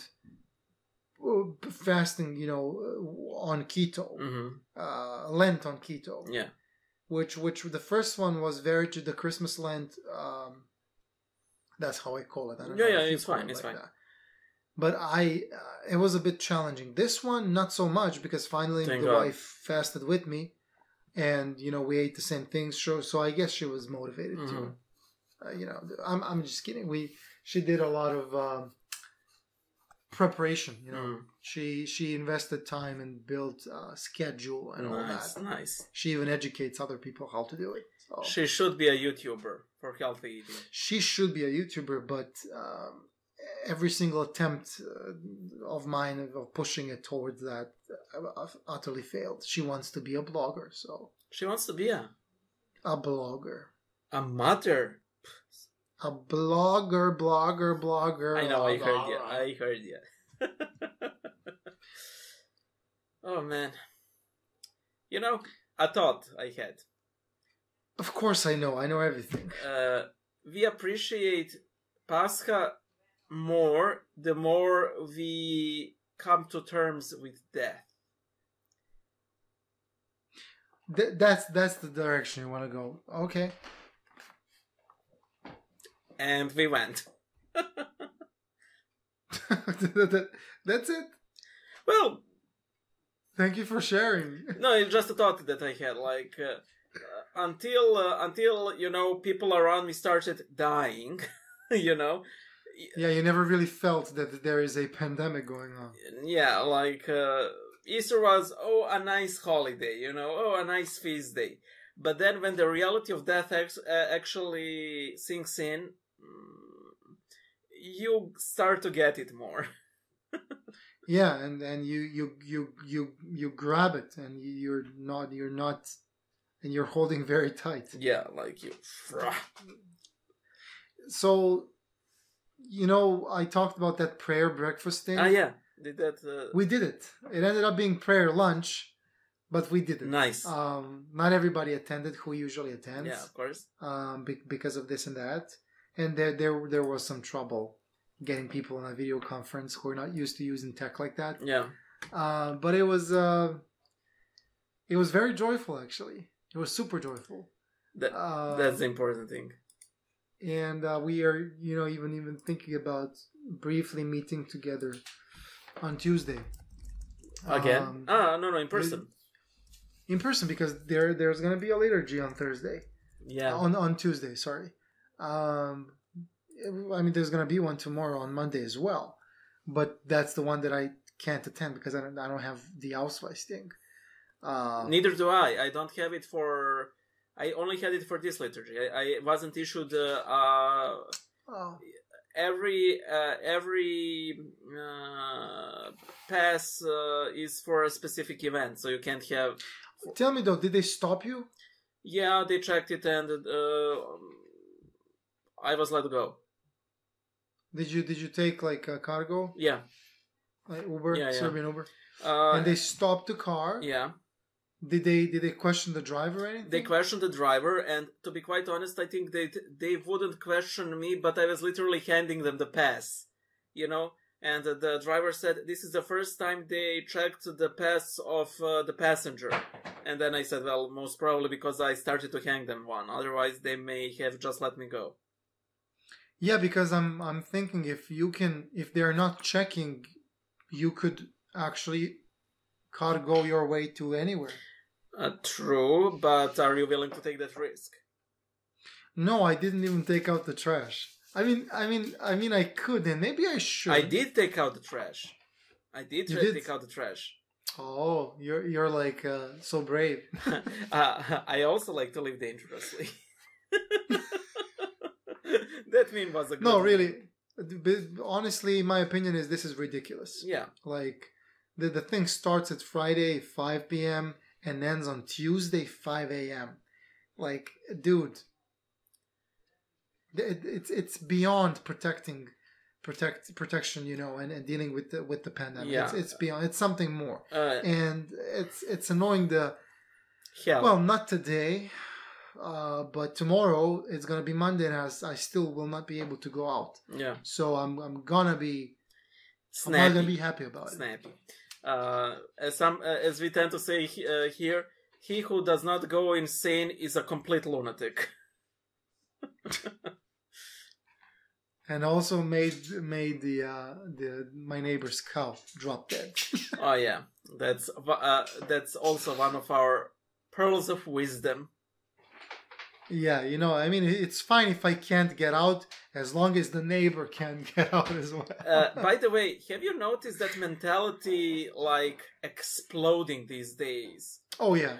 uh, fasting you know uh, on keto. Hmm uh lent on keto. Yeah. Which which the first one was very to the Christmas Lent. Um, that's how I call it. I don't Yeah, know yeah, it's fine, it it's fine. that. But I, uh, it was a bit challenging. This one, not so much because finally Thank the God. wife fasted with me, and you know we ate the same things. So, so I guess she was motivated Mhm. to. Uh, you know, I'm I'm just kidding. We she did a lot of um, preparation. You know, Mm. she she invested time and built a schedule and all that nice. she even educates other people how to do it. So she, should be a YouTuber for healthy eating. She should be a YouTuber, but um, every single attempt uh, of mine of pushing it towards that uh, utterly failed. She wants to be a blogger, so She wants to be a a blogger, a mother. A blogger, blogger, blogger. I know. I heard you. I heard you. oh man. You know, a thought I had. Of course, I know. I know everything. Uh, we appreciate Pascha more the more we come to terms with death. Th- that's that's the direction you want to go. Okay. And we went. that's it. Well, Thank you for sharing. no, it's just a thought that I had. Like uh, uh, until uh, until you know people around me started dying, you know. Yeah, you never really felt that there is a pandemic going on. Yeah, like uh, Easter was oh a nice holiday, you know, oh a nice feast day. But then when the reality of death ex- uh, actually sinks in, you start to get it more. Yeah, and and you you you you you grab it, and you- you're not you're not, and you're holding very tight. yeah, like you. So, you know, I talked about that prayer breakfast thing. Ah, yeah, did that. Uh, We did it. It ended up being prayer lunch, but we did it. nice. Um, not everybody attended who usually attends. yeah, of course. um, be- because of this and that, and there there there was some trouble getting people on a video conference who are not used to using tech like that. Yeah. Uh, but it was uh, it was very joyful actually. It was super joyful. That, Uh, that's the important thing. and uh, we are you know even even thinking about briefly meeting together on Tuesday. Again? Um, ah, no, no, in person. in person because there there's gonna be a liturgy on Thursday. Yeah. on on Tuesday. Sorry. Um, I mean, there's gonna be one tomorrow on Monday as well, but that's the one that I can't attend because I don't I don't have the Ausweis thing. Uh, Neither do I. I don't have it for. I only had it for this liturgy. I, I wasn't issued uh, uh, oh, every uh, every uh, pass uh, is for a specific event, so you can't have. tell me though, did they stop you? Yeah, they checked it, and uh, I was let go. Did you did you take like a CarGo, Yeah. like Uber, Yeah, yeah. Serbian Uber, Uh, and they stopped the car? yeah. Did they did they question the driver or anything? They questioned the driver, and to be quite honest, I think they they wouldn't question me, but I was literally handing them the pass, you know. And the driver said, "This is the first time they checked the pass of uh, the passenger." And then I said, "Well, most probably because I started to hang them one. Otherwise, they may have just let me go." Yeah, because I'm I'm thinking if you can if they're not checking, you could actually cargo your way to anywhere. Uh, true, but are you willing to take that risk? No, I didn't even take out the trash. I mean, I mean, I mean, I could, and maybe I should. I did take out the trash. I did, tra- did? take out the trash. Oh, you're you're like uh, so brave. uh, I also like to live dangerously. that meme was a good no, one. really. Honestly, my opinion is this is ridiculous. Yeah, Like the the thing starts at Friday 5 p.m. and ends on Tuesday 5 a.m. Like, dude, it, it's it's beyond protecting protect protection, you know, and, and dealing with the with the pandemic. Yeah. It's, it's beyond. It's something more, uh, and it's it's annoying. The hell. well, not today, uh, but tomorrow it's gonna be Monday, and I still will not be able to go out. yeah, So I'm I'm gonna be I'm not gonna be happy about it. snappy. Uh, as some uh, as we tend to say uh, here, he who does not go insane is a complete lunatic. and also made made the uh the my neighbor's cow drop dead. oh yeah, that's uh, that's also one of our pearls of wisdom. Yeah, you know, I mean, it's fine if I can't get out as long as the neighbor can get out as well. Uh, by the way, have you noticed that mentality like exploding these days? oh yeah,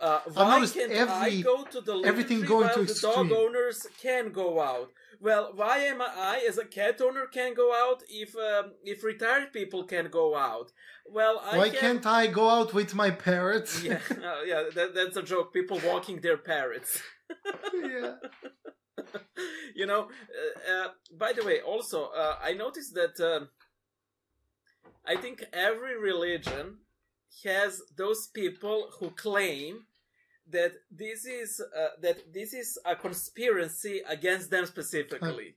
Uh, why can't I go to the everything going while to the extreme. dog owners can go out? Well, why am I, as a cat owner, can go out if um, if retired people can go out? Well, I why can... can't I go out with my parrots? Yeah, uh, yeah, that, that's a joke. People walking their parrots. Yeah. you know. Uh, uh, by the way, also, uh, I noticed that uh, I think every religion has those people who claim that this is uh, that this is a conspiracy against them specifically.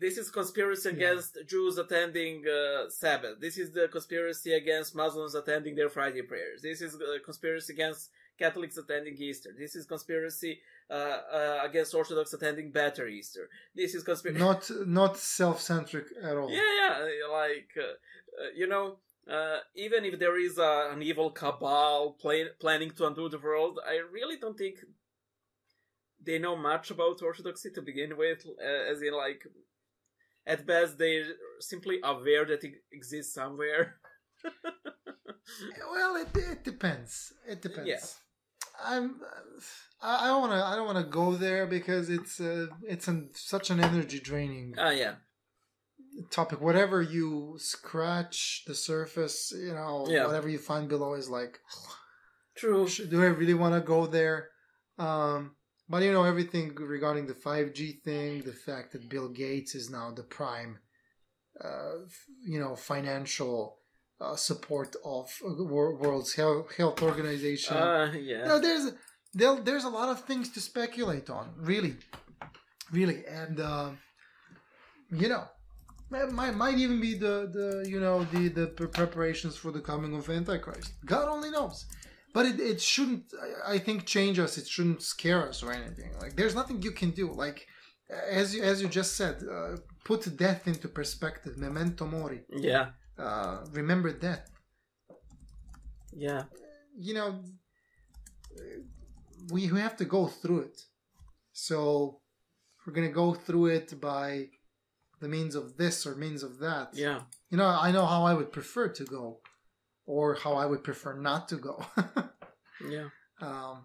This is conspiracy Yeah. against Jews attending uh, Sabbath. This is the conspiracy against Muslims attending their Friday prayers. This is a conspiracy against Catholics attending Easter. This is conspiracy uh, uh, against Orthodox attending better Easter. This is conspiracy. Not not self centric at all. Yeah, yeah, like uh, uh, you know, uh, even if there is uh, an evil cabal plan- planning to undo the world, I really don't think they know much about Orthodoxy to begin with. Uh, as in, like, at best, they're simply aware that it exists somewhere. Well, it, it depends. It depends. Yeah. I'm. I I don't want to. I don't want to go there because it's uh, it's an, such an energy draining Ah, yeah, topic. Whatever you scratch the surface, you know, Yeah. whatever you find below is like, true. do I really want to go there? Um, but you know, everything regarding the five G thing, the fact that Bill Gates is now the prime, uh, you know, financial. Uh, support of uh, World's Health, Health Organization. Uh, You yeah, know, there's there, there's a lot of things to speculate on, really, really, and uh, you know, it might might even be the the you know the the preparations for the coming of Antichrist. God only knows, but it, it shouldn't. I- think change us. It shouldn't scare us or anything. Like there's nothing you can do. Like as you as you just said, uh, put death into perspective. Memento mori. yeah, Uh, remember death. yeah. you know, we we have to go through it. So we're gonna go through it by the means of this or means of that. Yeah, You know, I know how I would prefer to go, or how I would prefer not to go. yeah, um,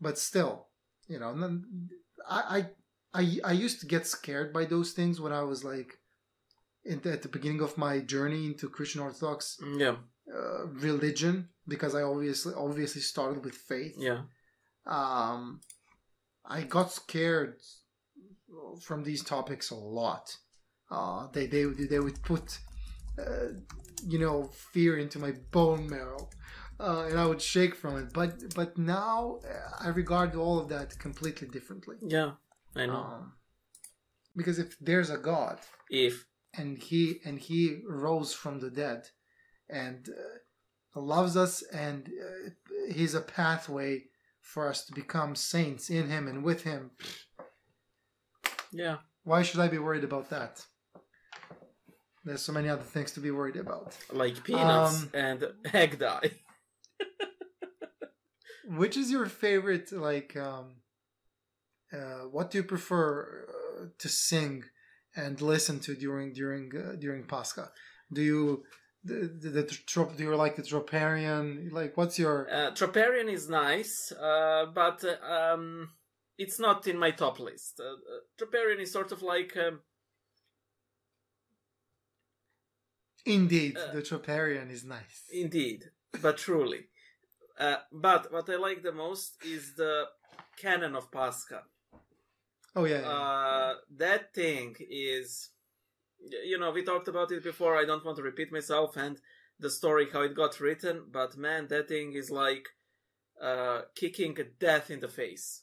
but still, you know, I, I I I used to get scared by those things when I was like in the, at the beginning of my journey into Christian Orthodox yeah, uh, religion because I obviously obviously started with faith. yeah. Um, I got scared from these topics a lot. uh, they they they would put uh, you know fear into my bone marrow. Uh, and I would shake from it, but but now I regard all of that completely differently. Yeah, I know. Um, because if there's a God, if and he and he rose from the dead and uh, loves us and uh, he's a pathway for us to become saints in him and with him yeah, why should i be worried about that there's so many other things to be worried about like peanuts Um, and egg dye. which is your favorite like um uh, what do you prefer uh, to sing and listen to during during uh, during pascha do you the, the, the trop, do you like the troparion like what's your Uh, Troparion is nice, uh, but uh, um, it's not in my top list. Uh, uh, Troparion is sort of like um, indeed uh, the troparion is nice indeed, but truly. Uh, but what I like the most is the canon of Pascha. oh yeah, yeah. Uh, that thing is, you know, we talked about it before. I don't want to repeat myself and the story how it got written, but man, that thing is like uh, kicking death in the face.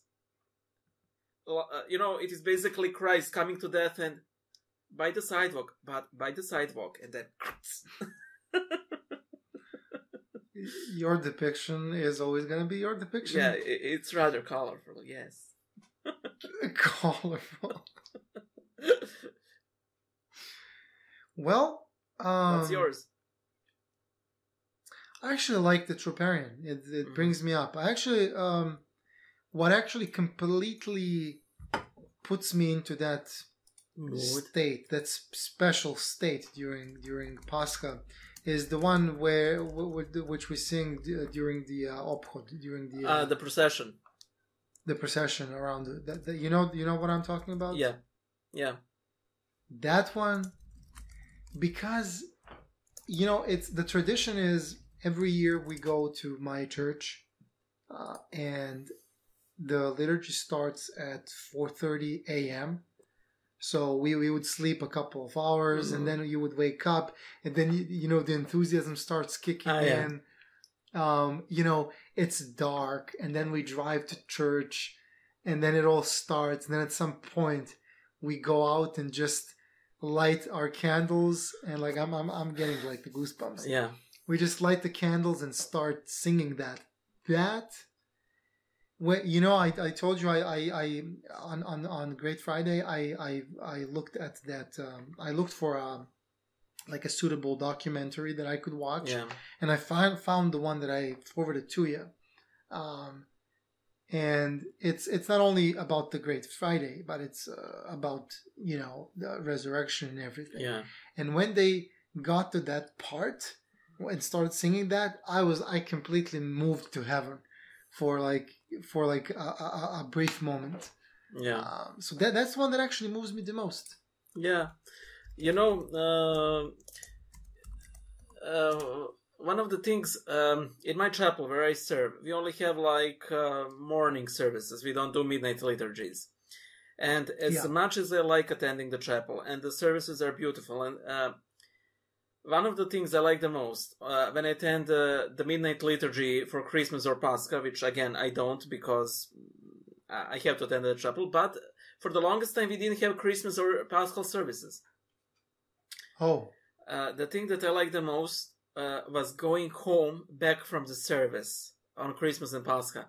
Uh, you know, it is basically Christ coming to death and by the sidewalk, but by the sidewalk, and then. your depiction is always going to be your depiction yeah, it's rather colorful. Yes. colorful well um What's yours? I actually like the Troparion. It, it Mhm. brings me up. I actually, um, what actually completely puts me into that state, that special state during during Pascha, is the one where which we sing during the uh, Obchod, during the uh, Uh, the procession. the procession around. The, the, the- you know, you know what I'm talking about. Yeah. Yeah. that one because you know it's the tradition is every year we go to my church uh, and the liturgy starts at 4.30 a.m so we, we would sleep a couple of hours Mhm. and then you would wake up and then you, you know the enthusiasm starts kicking Ah, yeah. in um, you know it's dark and then we drive to church and then it all starts and then at some point we go out and just light our candles and like I'm I'm, I'm getting like the goosebumps. Yeah. We just light the candles and start singing that. That when you know I, I told you I, I, I on, on on Great Friday I I, I looked at that um, I looked for a like a suitable documentary that I could watch Yeah. and I found found the one that I forwarded to you. Um, and it's it's not only about the Great Friday, but it's uh, about you know the resurrection and everything. Yeah. And when they got to that part and started singing that, I was I completely moved to heaven for like for like a, a, a brief moment. Yeah. Um, so that that's one that actually moves me the most. Yeah, you know, uh, uh, one of the things um, in my chapel where I serve, we only have like uh, morning services. We don't do midnight liturgies. And as Yeah. much as I like attending the chapel, and the services are beautiful, and uh, one of the things I like the most uh, when I attend uh, the midnight liturgy for Christmas or Pascha, which again I don't because I I have to attend the chapel, but for the longest time we didn't have Christmas or Paschal services. Oh, Uh, the thing that I liked the most uh, was going home back from the service on Christmas and Pascha,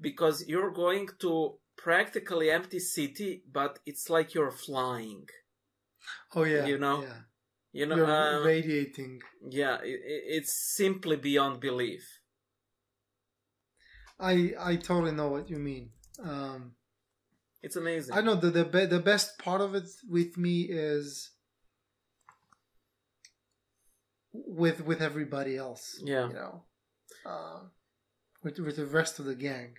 because you're going to practically empty city, but it's like you're flying. oh yeah, You know, yeah. You know, You're um, radiating. yeah, it, it's simply beyond belief. I I totally know what you mean. Um, It's amazing. I know the the be- the best part of it with me is with with everybody else. Yeah. you know, uh, with with the rest of the gang,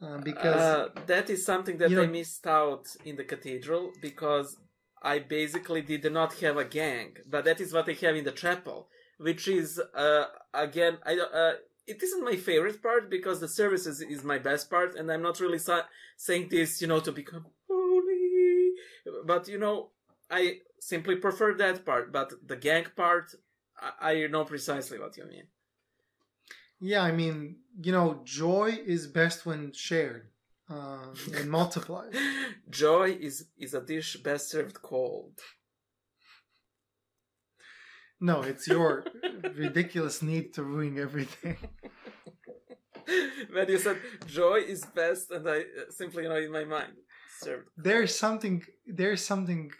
uh, because uh, that is something that you know- I missed out in the cathedral because I basically did not have a gang, but that is what I have in the chapel, which is uh, again I uh, it isn't my favorite part because the services is my best part, and I'm not really sa- saying this, you know, to become holy, but you know. I simply prefer that part, but the gang part, I, I know precisely what you mean. Yeah, I mean, you know, joy is best when shared uh, and multiplied. Joy is is a dish best served cold. No, it's your ridiculous need to ruin everything. when you said joy is best, and I uh, simply, you know, in my mind, served. There's something. There's something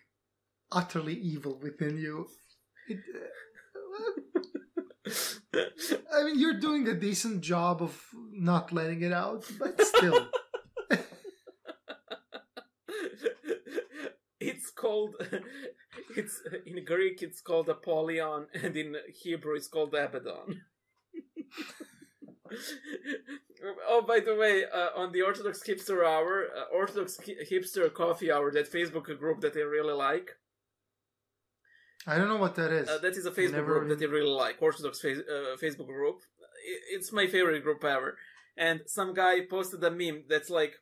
utterly evil within you. It, uh, I mean, you're doing a decent job of not letting it out, but still. it's called it's in greek it's called apollyon and in hebrew it's called abaddon oh by the way uh, on the orthodox hipster hour uh, orthodox hipster coffee hour that facebook group that i really like I don't know what that is. Uh, that is a Facebook Never group that I really like, Orthodox uh, Facebook group. It's my favorite group ever. And some guy posted a meme that's like,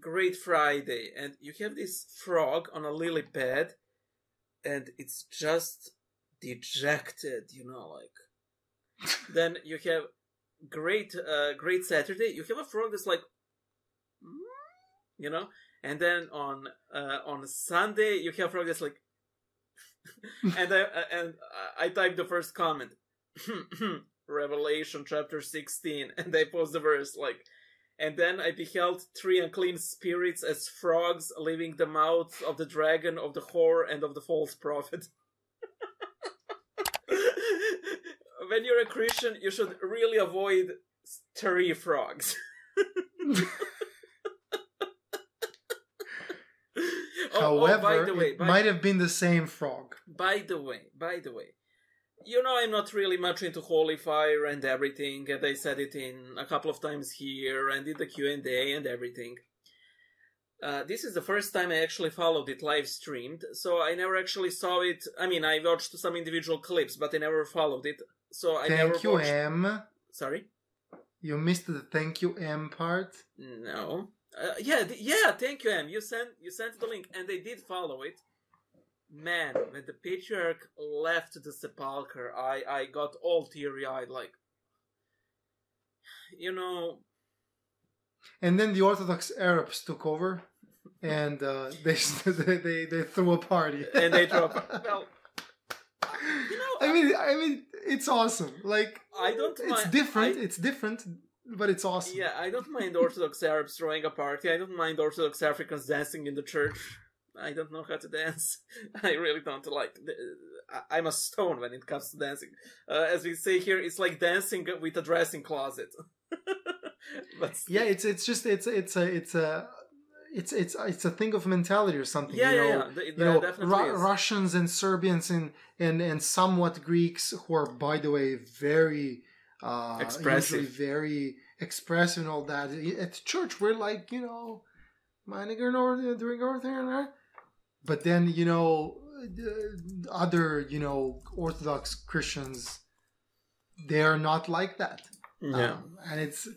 Great Friday, and you have this frog on a lily pad, and it's just dejected, you know, like. then you have great, uh, great Saturday. You have a frog that's like, you know, and then on uh, on Sunday you have a frog that's like, and I and I typed the first comment, Revelation chapter sixteen, and they post the verse like and then I beheld three unclean spirits as frogs leaving the mouth of the dragon, of the whore, and of the false prophet. when you're a Christian, you should really avoid three frogs. However, oh, oh, way, it might have been the same frog. By the way, by the way, you know I'm not really much into Holy Fire and everything, and I said it in a couple of times here and in the Q and A and everything. Uh, this is the first time I actually followed it live streamed, so I never actually saw it. I mean, I watched some individual clips, but I never followed it. So I thank you, watched... M. Sorry, you missed the thank you, M part. No. Uh, yeah, th- yeah. Thank you, M. You sent you sent the link, and they did follow it man, when the patriarch left the sepulcher, I I got all teary eyed, like, you know. And then the Orthodox Arabs took over, and uh, they, they they threw a party. and they threw a party. well. You know, I mean, I mean, it's awesome. Like, I don't. It's mind, different. I, it's different, but it's awesome. Yeah, I don't mind Orthodox Arabs throwing a party. I don't mind Orthodox Africans dancing in the church. I don't know how to dance. I really don't like. I'm a stone when it comes to dancing. Uh, as we say here, it's like dancing with a dressing closet. yeah, it's it's just it's it's a it's a it's it's it's a thing of mentality or something. Yeah, you know, yeah, yeah. you know, Ru- Russians and Serbians and, and and somewhat Greeks who are, by the way, very uh, expressive, very expressive and all that. At church, we're like, you know, minding our doing our thing, but then you know other you know orthodox christians they are not like that. Yeah. Um, and it's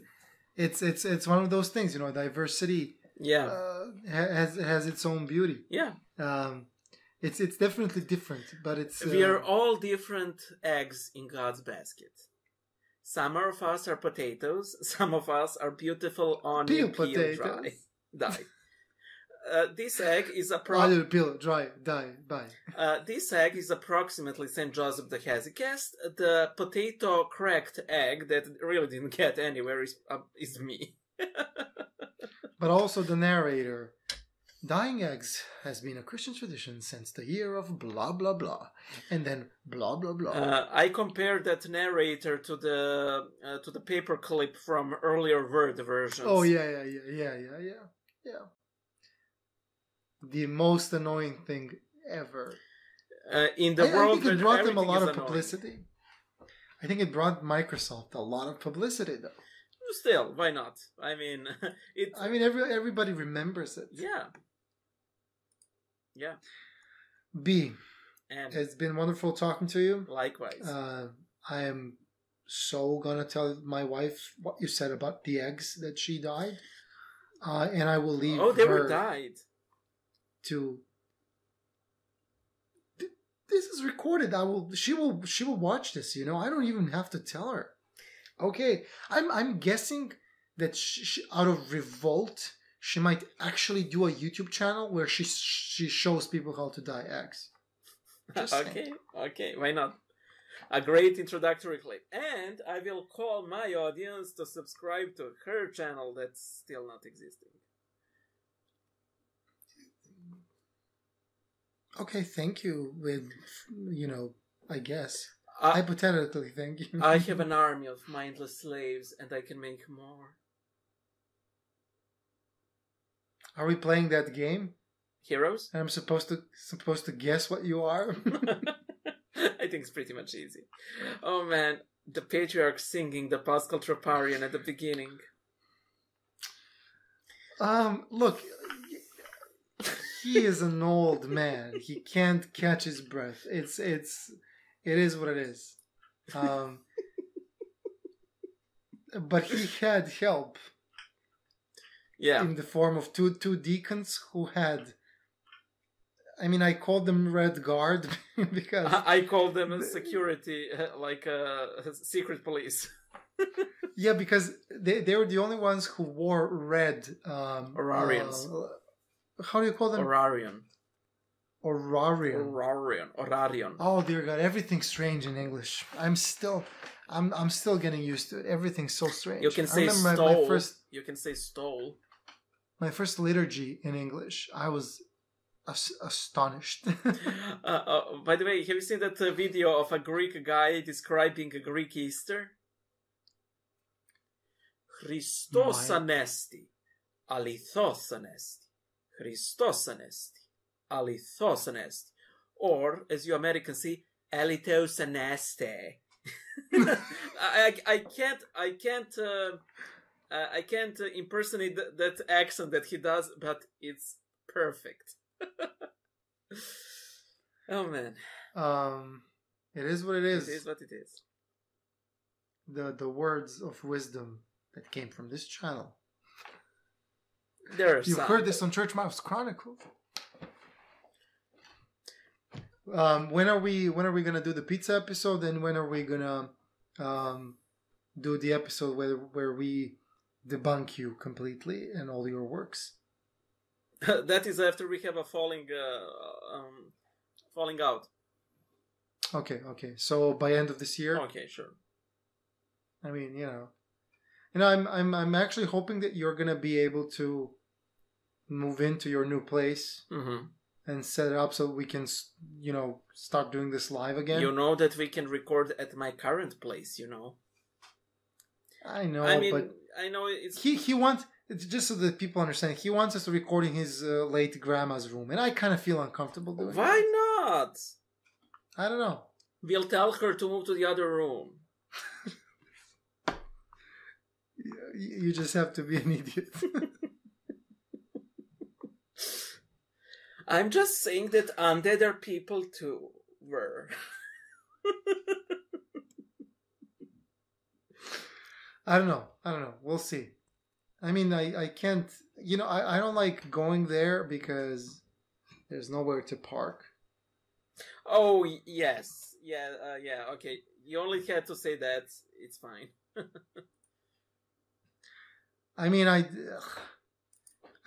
it's it's it's one of those things you know diversity yeah. uh, has has its own beauty. Yeah. Um it's it's definitely different but it's uh, we are all different eggs in god's basket. Some of us are potatoes some of us are beautiful on peel, peel dry die uh, this egg is a pro- approximately. peel, dry, die, bye. Uh, this egg is approximately Saint Joseph the Hesychast. The potato cracked egg that really didn't get anywhere is uh, is me. but also the narrator. Dying eggs has been a Christian tradition since the year of blah blah blah, and then blah blah blah. Uh, I compared that narrator to the uh, to the paperclip from earlier Word versions. Oh yeah yeah yeah yeah yeah yeah yeah the most annoying thing ever. Uh, in the I, world, I think it brought them a lot of annoying. publicity. I think it brought Microsoft a lot of publicity, though. Still, why not? I mean, it. I mean, every everybody remembers it. Yeah. Yeah. B. And it's been wonderful talking to you. Likewise. Uh, I am so gonna tell my wife what you said about the eggs that she died, uh, and I will leave. Oh, they her. were died to this is recorded. I will. She will. She will watch this. You know. I don't even have to tell her. Okay. I'm. I'm guessing that she, she, out of revolt, she might actually do a YouTube channel where she she shows people how to dye eggs. Just saying. okay, okay, why not? A great introductory clip. And I will call my audience to subscribe to her channel that's still not existing. Okay. Thank you. With you know, I guess I, hypothetically, thank you. I have an army of mindless slaves and I can make more. Are we playing that game? Heroes? And I'm supposed to supposed to guess what you are. I think it's pretty much easy. Oh man, the patriarch singing the Paschal Troparion at the beginning. um, look, he is an old man. He can't catch his breath. It's it's it is what it is. Um, but he had help Yeah. in the form of two two deacons who had. I mean, I called them Red Guard because I I call them a security, like uh, secret police. yeah, because they they were the only ones who wore red. Um, Orarions. uh, how do you call them? Orarion. Orarion. Orarion. Orarion. Oh dear God! Everything's strange in English. I'm still, I'm I'm still getting used to it. Everything's so strange. You can I say remember my- stole. my first You can say stole. my first liturgy in English. I was as- astonished. Uh, uh, by the way, have you seen that uh, video of a Greek guy describing a Greek Easter? Christos anesti, alithos anesti, Christos anesti, alithos anesti, or as you Americans say, alitos anesti. I, I, I can't I can't uh, uh, I can't uh, impersonate th- that accent that he does, but it's perfect. oh man, um, it is what it is. it is what it is. The the words of wisdom that came from this channel. There You've some. heard this on Church Mouse Chronicles. Um, when are we when are we gonna do the pizza episode and when are we gonna um, do the episode where where we debunk you completely and all your works? that is after we have a falling, uh, um, falling out. Okay, okay. So by end of this year, Okay, sure. I mean, you know, you know, I'm I'm I'm actually hoping that you're gonna be able to move into your new place hmm and set it up so we can, you know, start doing this live again. You know that we can record at my current place. You know. I know, I mean, but I know it's. he he wants it's just so that people understand. He wants us to record in his uh, late grandma's room, and I kind of feel uncomfortable doing. Why it. not? I don't know. We'll tell her to move to the other room. You, just have to be an idiot. I'm just saying that undead are people too. Were. I don't know. I don't know. We'll see. I mean, I I can't. You know, I I don't like going there because there's nowhere to park. Oh yes, yeah, uh, yeah. Okay, you only had to say that. It's fine. I mean, I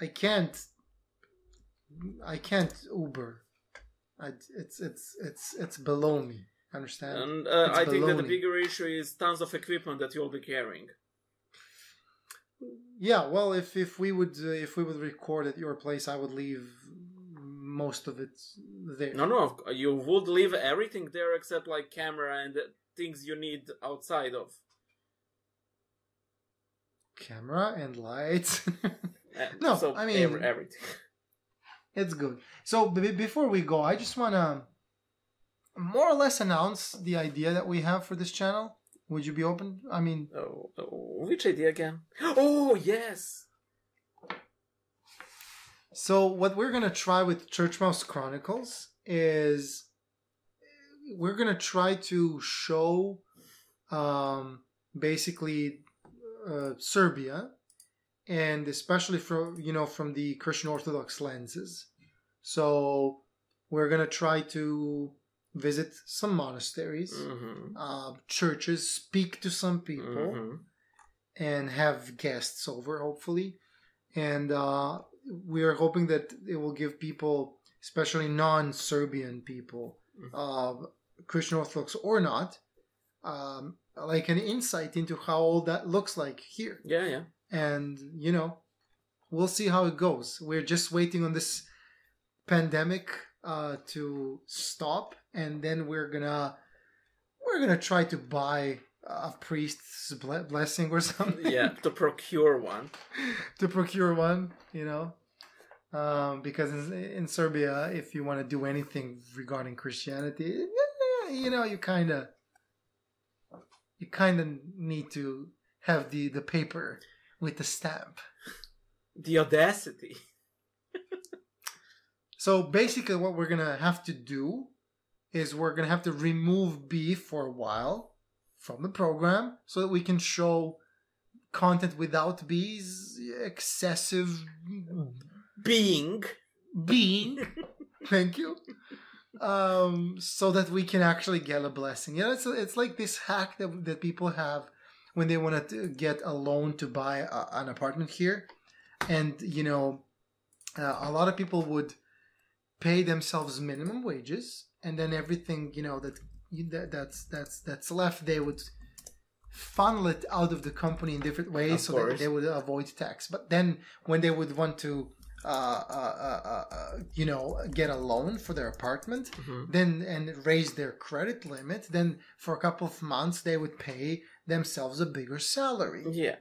I can't. I can't Uber. I, it's it's it's it's below me. Understand? And uh, I think that the bigger issue is tons of equipment that you'll be carrying. Yeah, well, if if we would uh, if we would record at your place, I would leave most of it there. No, no, you would leave everything there except like camera and things you need outside of. Camera and lights. Uh, No, so I mean- every- everything. it's good. So b- before we go, I just want to more or less announce the idea that we have for this channel. Would you be open? I mean, Oh, oh, which idea again? Oh, yes. So what we're gonna try with Church Mouse Chronicles is we're gonna try to show um, basically uh, Serbia, and especially from you know from the Christian Orthodox lenses. So we're gonna try to visit some monasteries, Mm-hmm. uh, churches, speak to some people, Mhm. and have guests over, hopefully. And uh, we are hoping that it will give people, especially non Serbian people, Mhm. uh, Christian Orthodox or not, um, like an insight into how all that looks like here. Yeah, yeah. And, you know, we'll see how it goes. We're just waiting on this pandemic uh, to stop, and then we're gonna we're gonna try to buy a priest's ble- blessing or something. Yeah, to procure one. to procure one, you know. Um, because in, in Serbia, if you want to do anything regarding Christianity, eh, you know, you kind of you kind of need to have the the paper with the stamp. The audacity. So basically, what we're gonna have to do is we're gonna have to remove beef for a while from the program so that we can show content without bees, excessive Being. being. Thank you. Um, so that we can actually get a blessing. Yeah, it's it's like this hack that that people have when they want to get a loan to buy a, an apartment here, and you know, uh, a lot of people would pay themselves minimum wages, and then everything you know that that that's that's that's left they would funnel it out of the company in different ways Of so that they would avoid tax. But then when they would want to uh, uh, uh, uh, you know, get a loan for their apartment, Mhm. then and raise their credit limit, then for a couple of months they would pay themselves a bigger salary. Yeah.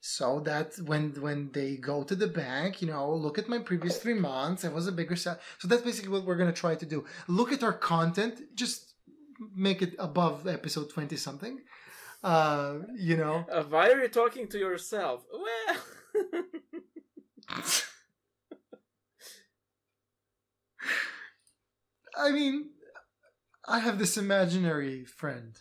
So that when when they go to the bank, you know, look at my previous three months, it was a bigger salary. So that's basically what we're gonna try to do. Look at our content, just make it above episode twenty something. Uh, you know. Uh, why are you talking to yourself? Well. I mean, I have this imaginary friend.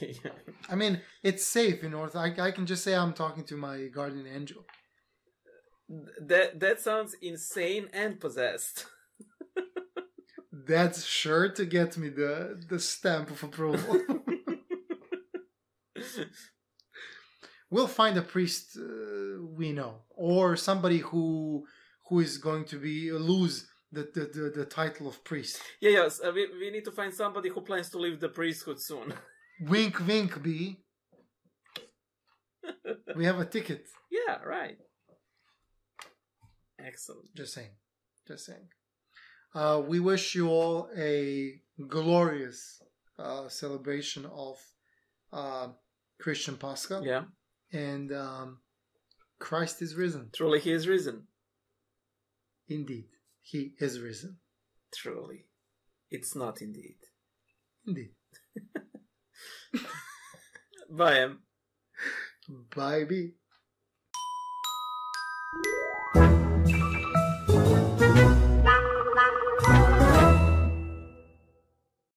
yeah. I mean, it's safe, you know. I, I can just say I'm talking to my guardian angel. That that sounds insane and possessed. That's sure to get me the the stamp of approval. we'll find a priest uh, we know, or somebody who who is going to be lose the the, the, the title of priest. Yeah, yes. Uh, we we need to find somebody who plans to leave the priesthood soon. Wink, wink, B. We have a ticket. yeah, right. Excellent. Just saying. Just saying. Uh, we wish you all a glorious uh, celebration of uh, Christian Pascha. Yeah, And um, Christ is risen. truly, he is risen. Indeed. He is risen. Truly, it's not indeed. Indeed. Bye. Em. Bye, B.